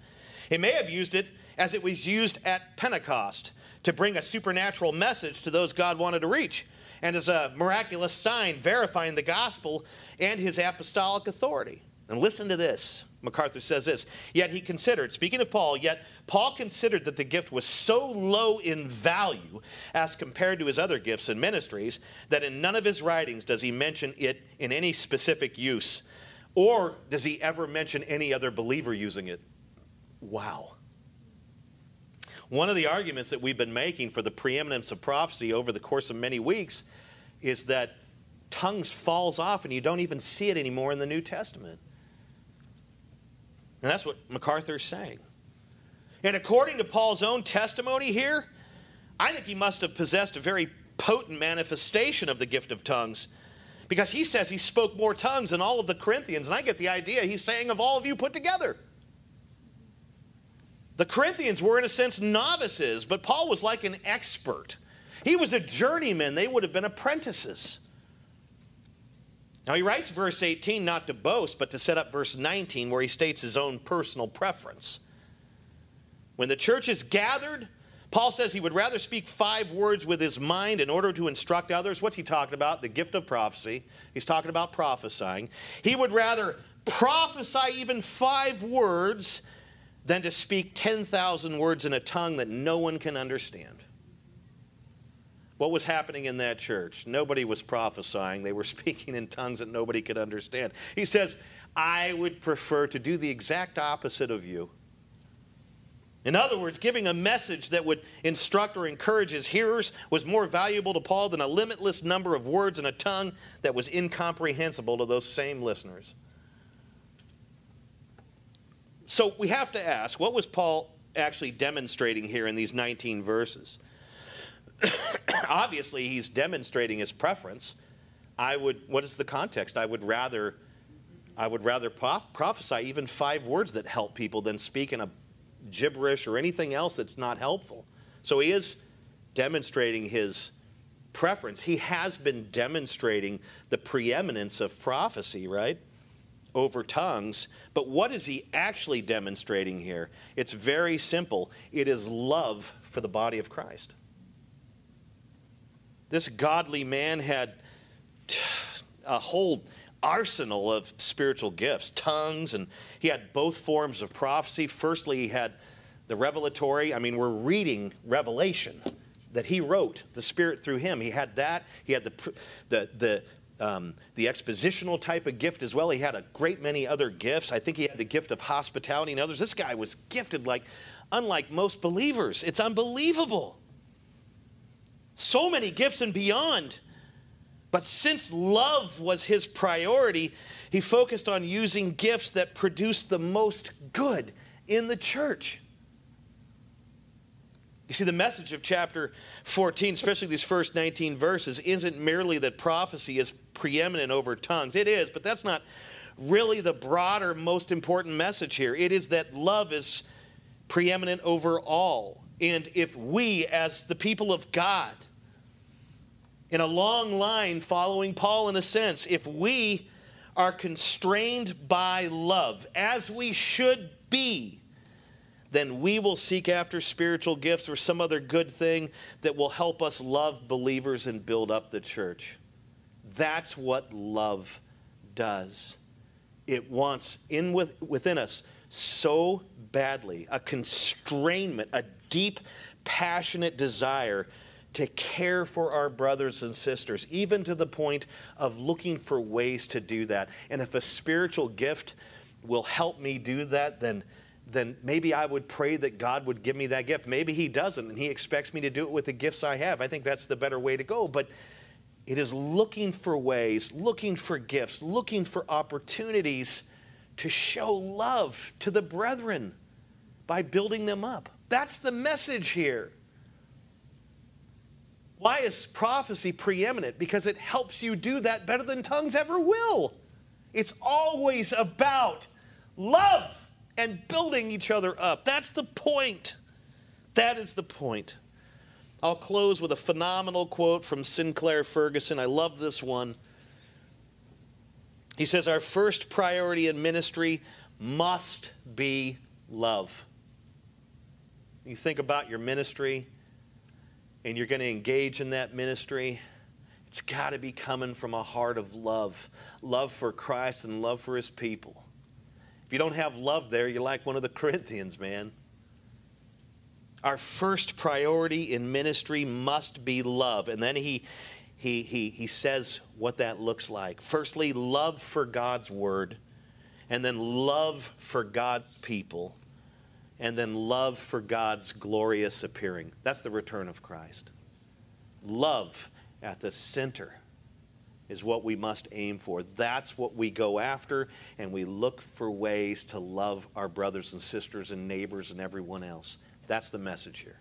He may have used it as it was used at Pentecost to bring a supernatural message to those God wanted to reach and as a miraculous sign verifying the gospel and his apostolic authority. And listen to this. MacArthur says this Yet he considered, speaking of Paul, yet Paul considered that the gift was so low in value as compared to his other gifts and ministries that in none of his writings does he mention it in any specific use, or does he ever mention any other believer using it. Wow. One of the arguments that we've been making for the preeminence of prophecy over the course of many weeks is that tongues falls off and you don't even see it anymore in the New Testament. And that's what MacArthur is saying. And according to Paul's own testimony here, I think he must have possessed a very potent manifestation of the gift of tongues because he says he spoke more tongues than all of the Corinthians. And I get the idea he's saying of all of you put together. The Corinthians were, in a sense, novices, but Paul was like an expert. He was a journeyman, they would have been apprentices. Now he writes verse 18 not to boast, but to set up verse 19 where he states his own personal preference. When the church is gathered, Paul says he would rather speak five words with his mind in order to instruct others. What's he talking about? The gift of prophecy. He's talking about prophesying. He would rather prophesy even five words than to speak 10,000 words in a tongue that no one can understand. What was happening in that church? Nobody was prophesying. They were speaking in tongues that nobody could understand. He says, I would prefer to do the exact opposite of you. In other words, giving a message that would instruct or encourage his hearers was more valuable to Paul than a limitless number of words in a tongue that was incomprehensible to those same listeners. So we have to ask what was Paul actually demonstrating here in these 19 verses? Obviously, he's demonstrating his preference. I would, what is the context? I would rather, I would rather prophesy even five words that help people than speak in a gibberish or anything else that's not helpful. So he is demonstrating his preference. He has been demonstrating the preeminence of prophecy, right? over tongues. But what is he actually demonstrating here? It's very simple it is love for the body of Christ. This godly man had a whole arsenal of spiritual gifts, tongues, and he had both forms of prophecy. Firstly, he had the revelatory. I mean, we're reading Revelation. that he wrote, the Spirit through him. He had that. He had the, the, the, um, the expositional type of gift as well. He had a great many other gifts. I think he had the gift of hospitality and others. This guy was gifted like, unlike most believers. It's unbelievable. So many gifts and beyond. But since love was his priority, he focused on using gifts that produced the most good in the church. You see, the message of chapter 14, especially these first 19 verses, isn't merely that prophecy is preeminent over tongues. It is, but that's not really the broader, most important message here. It is that love is preeminent over all. And if we, as the people of God, in a long line following Paul in a sense, if we are constrained by love, as we should be, then we will seek after spiritual gifts or some other good thing that will help us love believers and build up the church. That's what love does. It wants in with, within us so badly a constrainment, a deep, passionate desire to care for our brothers and sisters, even to the point of looking for ways to do that. And if a spiritual gift will help me do that, then then maybe I would pray that God would give me that gift. Maybe He doesn't, and He expects me to do it with the gifts I have. I think that's the better way to go. But it is looking for ways, looking for gifts, looking for opportunities to show love to the brethren by building them up. That's the message here. Why is prophecy preeminent? Because it helps you do that better than tongues ever will. It's always about love and building each other up. That's the point. That is the point. I'll close with a phenomenal quote from Sinclair Ferguson. I love this one. He says, Our first priority in ministry must be love. You think about your ministry and you're going to engage in that ministry, it's got to be coming from a heart of love love for Christ and love for his people. If you don't have love there, you're like one of the Corinthians, man. Our first priority in ministry must be love. And then he, he, he, he says what that looks like. Firstly, love for God's word, and then love for God's people, and then love for God's glorious appearing. That's the return of Christ. Love at the center is what we must aim for. That's what we go after, and we look for ways to love our brothers and sisters and neighbors and everyone else. That's the message here.